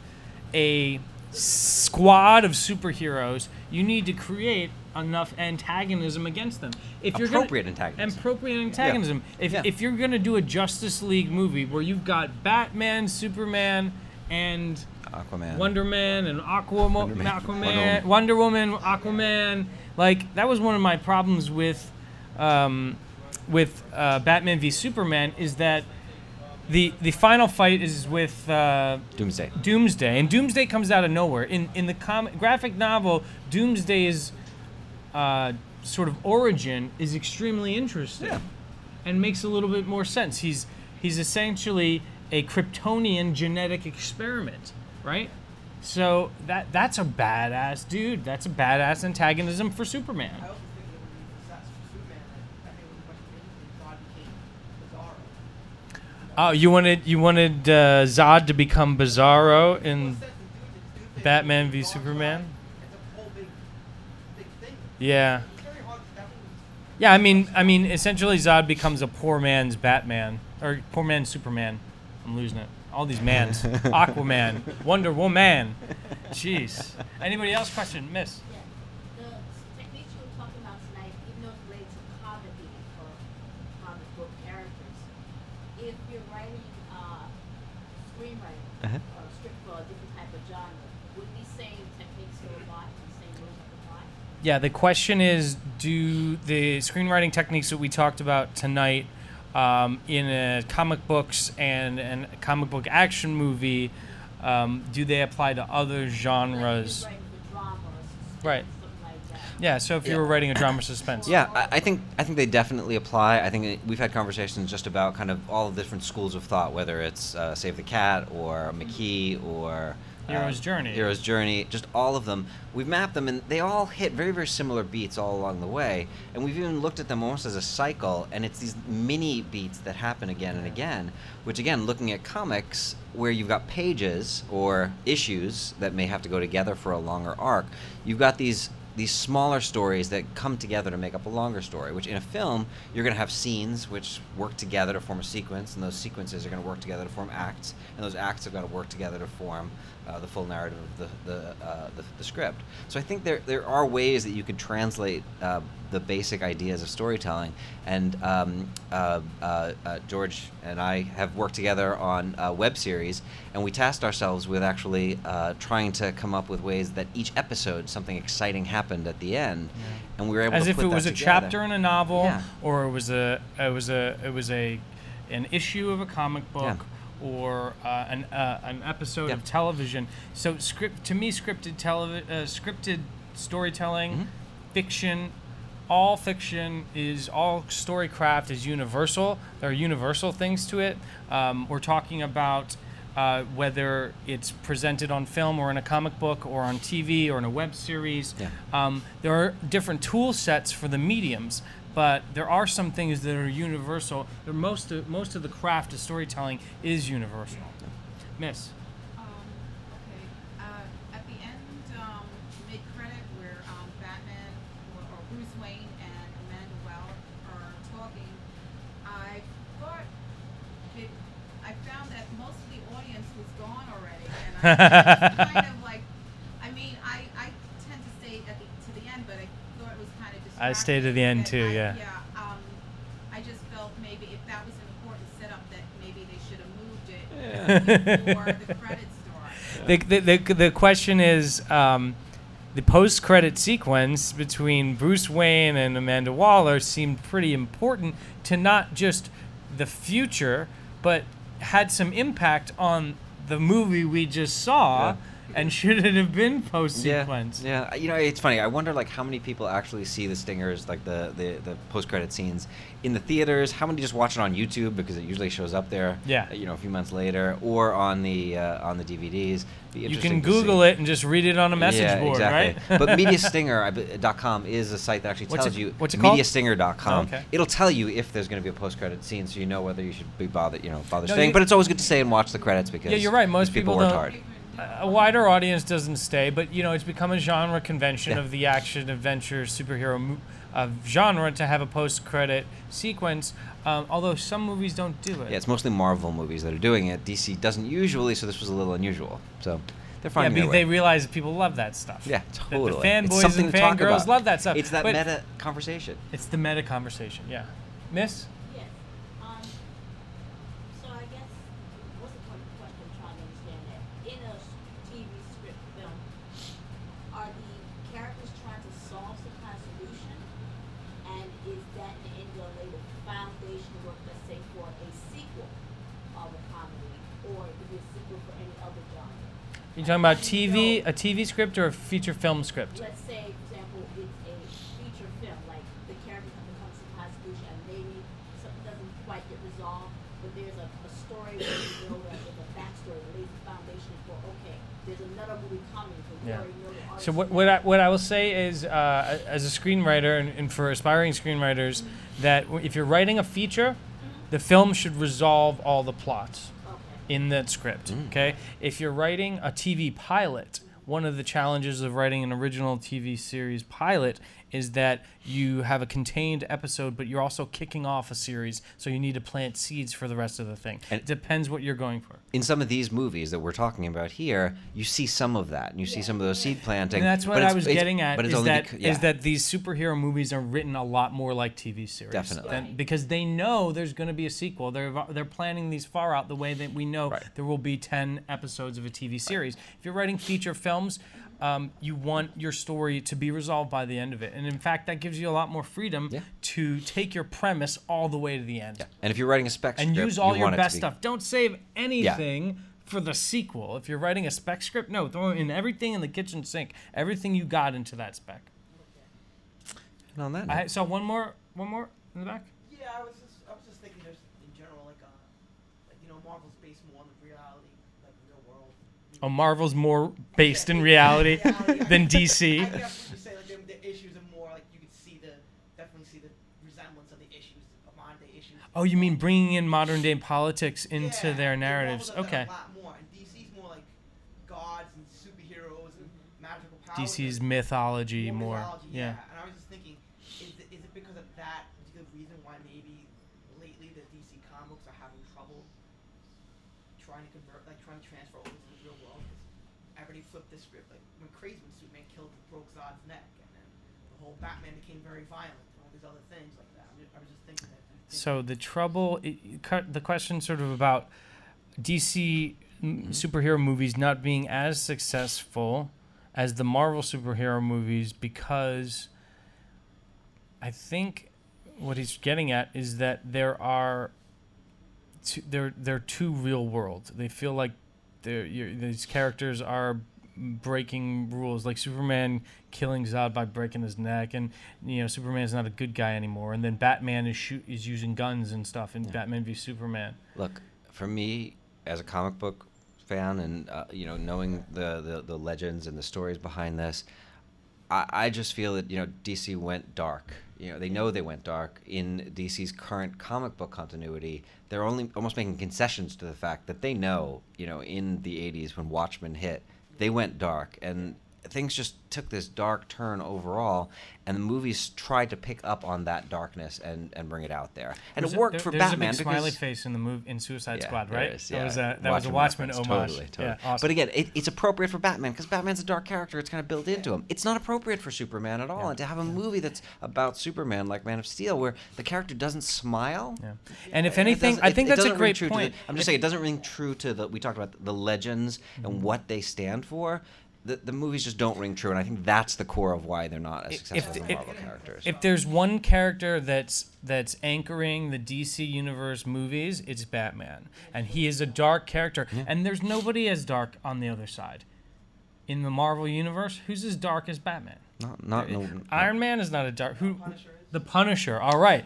a squad of superheroes, you need to create enough antagonism against them. If you're Appropriate gonna, antagonism. Appropriate antagonism. If Yeah. if you're gonna do a Justice League movie where you've got Batman, Superman, and Aquaman. Wonder Man and Aquaman, Wonder Man. Aquaman, Wonder Wonder Woman, Aquaman. Like that was one of my problems with, um, with uh, Batman v Superman is that the the final fight is with uh, Doomsday. Doomsday, and Doomsday comes out of nowhere. In in the comic graphic novel, Doomsday's uh, sort of origin is extremely interesting, Yeah. and makes a little bit more sense. He's he's essentially a Kryptonian genetic experiment, right? So that that's a badass dude. That's a badass antagonism for Superman. I also think it would be success for Superman. I think it would be much more interesting if Zod became Bizarro. Oh, you wanted you wanted uh, Zod to become Bizarro in Well, since the dude- it's Doomsday, Batman v Darkseid, Superman? Yeah. It's very hard to definitely. Yeah, I mean, I mean, essentially, Zod becomes a poor man's Batman or poor man's Superman. I'm losing it. All these mans: [laughs] Aquaman, Wonder Woman. Jeez. Anybody else? Question, Miss. Yeah, the techniques you were talking about tonight, even though it's related to comedy for comic book characters, if you're writing uh, screenwriting Uh-huh. or a script for a different type of genre, would these same techniques still apply? The same rules apply? Yeah, the question is: Do the screenwriting techniques that we talked about tonight um, in a comic books and and a comic book action movie, um, do they apply to other genres? you're writing for drama Right. like. Yeah. So if you were writing a drama suspense. Yeah, I, I think I think they definitely apply. I think it, we've had conversations just about kind of all the different schools of thought, whether it's uh, Save the Cat or McKee or uh, Hero's Journey. Hero's Journey, just all of them. We've mapped them, and they all hit very very similar beats all along the way. And we've even looked at them almost as a cycle, and it's these mini beats that happen again and again. Which again, looking at comics where you've got pages or issues that may have to go together for a longer arc, you've got these these smaller stories that come together to make up a longer story. Which in a film, you're going to have scenes which work together to form a sequence, and those sequences are going to work together to form acts, and those acts have got to work together to form uh, the full narrative of the the, uh, the the script. So I think there there are ways that you could translate uh, the basic ideas of storytelling. And um, uh, uh, uh, George and I have worked together on a web series, and we tasked ourselves with actually uh, trying to come up with ways that each episode something exciting happened at the end, and we were able as to if put it was a together. chapter in a novel Yeah. or it was a it was a it was a an issue of a comic book Yeah. Or uh, an uh, an episode Yeah. of television so script to me scripted televi- uh, scripted storytelling Mm-hmm. fiction all fiction is all storycraft is universal there are universal things to it um, we're talking about uh, whether it's presented on film or in a comic book or on TV or in a web series. Yeah. Um, there are different tool sets for the mediums, but there are some things that are universal. Most of, most of the craft of storytelling is universal. Miss. Um, okay. Uh, at the end, um, mid credit, where um, Batman or, or Bruce Wayne and Amanda Waller are talking, I thought I found that most of the audience was gone already, and I [laughs] was kind of like, I mean, I, I tend to stay at the to the end, but I thought it was kind of distracting. I stayed to the end too, I- yeah. Yeah. Um, I just felt maybe if that was an important setup, that maybe they should have moved it before the credits start. the, the, the, the question is um, the post credit sequence between Bruce Wayne and Amanda Waller seemed pretty important to not just the future, but had some impact on the movie we just saw. Yeah. And should it have been post Yeah, sequence? yeah. yeah, You know, it's funny. I wonder like how many people actually see the stingers, like the the, the post credit scenes, in the theaters. How many just watch it on YouTube because it usually shows up there. Yeah. uh, You know, a few months later, or on the uh, on the DVDs. You can Google see. it and just read it on a message yeah, board, exactly. right? [laughs] but MediaStinger.com is a site that actually What's tells it- you. what's it called? MediaStinger.com. Oh, okay. It'll tell you if there's going to be a post-credit scene, so you know whether you should be bothered, you know, bother No, staying. you- But it's always good to stay and watch the credits because Yeah, you're right. Most people, people worked hard. A wider audience doesn't stay, but you know it's become a genre convention Yeah. of the action adventure superhero mo- uh, genre to have a post credit sequence. Um, although some movies don't do it. Yeah, it's mostly Marvel movies that are doing it. DC doesn't usually, so this was a little unusual. So they're yeah, finding their because they realize that people love that stuff. yeah, totally. The It's fanboys and fangirls love that stuff. It's that but meta conversation. It's the meta conversation. Yeah, Miss. Yes. Um, so I guess, what's the point of the question I'm trying to understand that? In a s- TV script film, are the characters trying to solve some kind of solution? And is that in the end gonna lay the foundation work, let's say, for a sequel of a comedy? Or it could be a sequel for any other genre? You talking about TV, a TV script or a feature film script? Let's say, for example, it's a feature film, like the character comes to some kind and maybe something doesn't quite get resolved, but there's a, a story where you know that there's a backstory that lays the foundation for okay, there's another movie coming, so we Yeah. already know the. So what, what I what I will say is, uh, as a screenwriter and, and for aspiring screenwriters, that if you're writing a feature, the film should resolve all the plots. In that script. Mm. Okay, if you're writing a TV pilot, one of the challenges of writing an original TV series pilot is that you have a contained episode, but you're also kicking off a series, so you need to plant seeds for the rest of the thing. And- it depends what you're going for. In some of these movies that we're talking about here, you see some of that, and you see some of those seed planting. And that's what but I was getting at. But it's Is only that bec- is that these superhero movies are written a lot more like TV series. Definitely. than- because they know there's going to be a sequel. They're they're planning these far out the way that we know Right. there will be ten episodes of a TV series. If you're writing feature films. Um, you want your story to be resolved by the end of it, and in fact, that gives you a lot more freedom Yeah. to take your premise all the way to the end Yeah. And if you're writing a spec and script, use all you your want it to best be- stuff. Don't save anything for the sequel. If you're writing a spec script, no, throw in everything in the kitchen sink, everything you got into that spec. And on that I note, saw one more, one more in the back. Yeah, I was just I was just thinking there's in general like uh like you know Marvel's based more on the reality, like real world. Oh, Marvel's more based in reality [laughs] [laughs] than I DC. you say like the, the issues are more like you could see the definitely see the resemblance of the issues of modern day issues. Oh, you mean bringing in modern day politics into Yeah, their narratives? Okay. A lot more, and DC's more like gods and superheroes and mm-hmm. magical powers. DC's mythology more. mythology, Yeah. And I was just thinking, is it, is it because of that particular reason why maybe lately the DC comics are having trouble trying to convert, like trying to transfer over to the real world? 'Cause everybody flipped this script. Like when Crazy when Superman killed broke Zod's neck, and then the whole Batman became very violent, and all these other things like that. I'm just, I was just thinking that. do you think- So the trouble, it, the question sort of about DC m mm-hmm. superhero movies not being as successful as the Marvel superhero movies because I think what he's getting at is that there are two, they're they're too real world. They feel like they're you're, these characters are breaking rules like Superman killing Zod by breaking his neck and you know Superman's not a good guy anymore and then Batman is shoot is using guns and stuff in Batman v Superman. look for me as a comic book fan and uh, you know knowing the, the the legends and the stories behind this, I, I just feel that you know DC went dark. You know they know they went dark in DC's current comic book continuity. They're only almost making concessions to the fact that they know you know in the '80s when Watchmen hit, they went dark and things just took this dark turn overall, and the movies tried to pick up on that darkness and, and bring it out there, and There's it a- worked there- for there's Batman a big smiley face in the movie in Suicide Yeah, Squad, right? is, That was a that was a Watchmen reference, homage. Totally, totally. Yeah, awesome. But again, it, it's appropriate for Batman because Batman's a dark character. It's kind of built into him. It's not appropriate for Superman at all. Yeah. And to have a movie that's about Superman like Man of Steel, where the character doesn't smile. Yeah. And if anything, I think that's a great to the- point. I'm just If- saying it doesn't ring true to the. We talked about the legends Mm-hmm. and what they stand for. The, the movies just don't ring true, and I think that's the core of why they're not as if, successful as if, the Marvel characters. if there's one character that's that's anchoring the DC universe movies, it's Batman, and he is a dark character, and there's nobody as dark on the other side. In the Marvel universe, who's as dark as Batman? not, not, no, Iron Man is not a dark. Who? The Punisher. All right.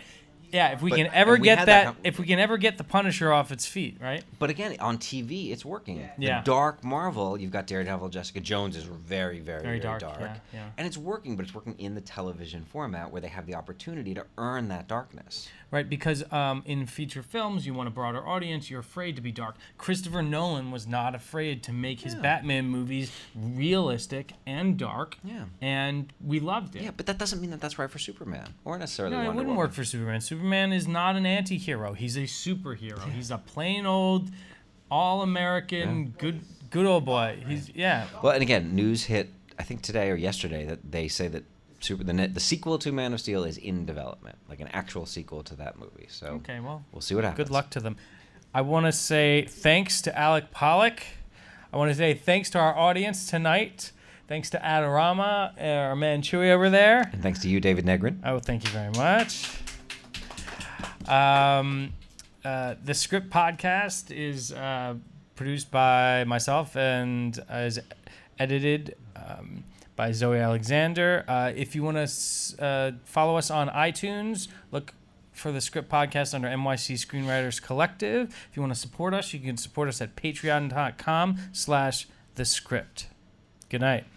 Yeah, if we But- can ever we get that, that com- if we can ever get the Punisher off its feet, right? But again, on TV, it's working. Yeah. The dark Marvel, you've got Daredevil, Jessica Jones is very, very, Very very, dark, dark. yeah, yeah. And it's working, but it's working in the television format where they have the opportunity to earn that darkness. Right, because um, in feature films, you want a broader audience. You're afraid to be dark. Christopher Nolan was not afraid to make his Batman movies realistic and dark. Yeah. and we loved it. Yeah, but that doesn't mean that that's right for Superman or necessarily No, it wouldn't Woman. work for Superman. Superman is not an anti-hero. He's a superhero. He's a plain old, all-American, good, good old boy. He's yeah. Well, and again, news hit I think today or yesterday that they say that Super the net, the sequel to Man of Steel is in development, like an actual sequel to that movie. So Okay, well, we'll see what happens. Good luck to them. I want to say thanks to Alec Pollak. I want to say thanks to our audience tonight. Thanks to Adorama, our man Chewy over there. And thanks to you, David Negrin. Oh, thank you very much. Um, uh, the Script Podcast is uh, produced by myself and is edited um, by Zoe Alexander. Uh, if you want to uh, follow us on iTunes, look for the Script Podcast under NYC Screenwriters Collective. If you want to support us, you can support us at patreon.com slash the script. Good night.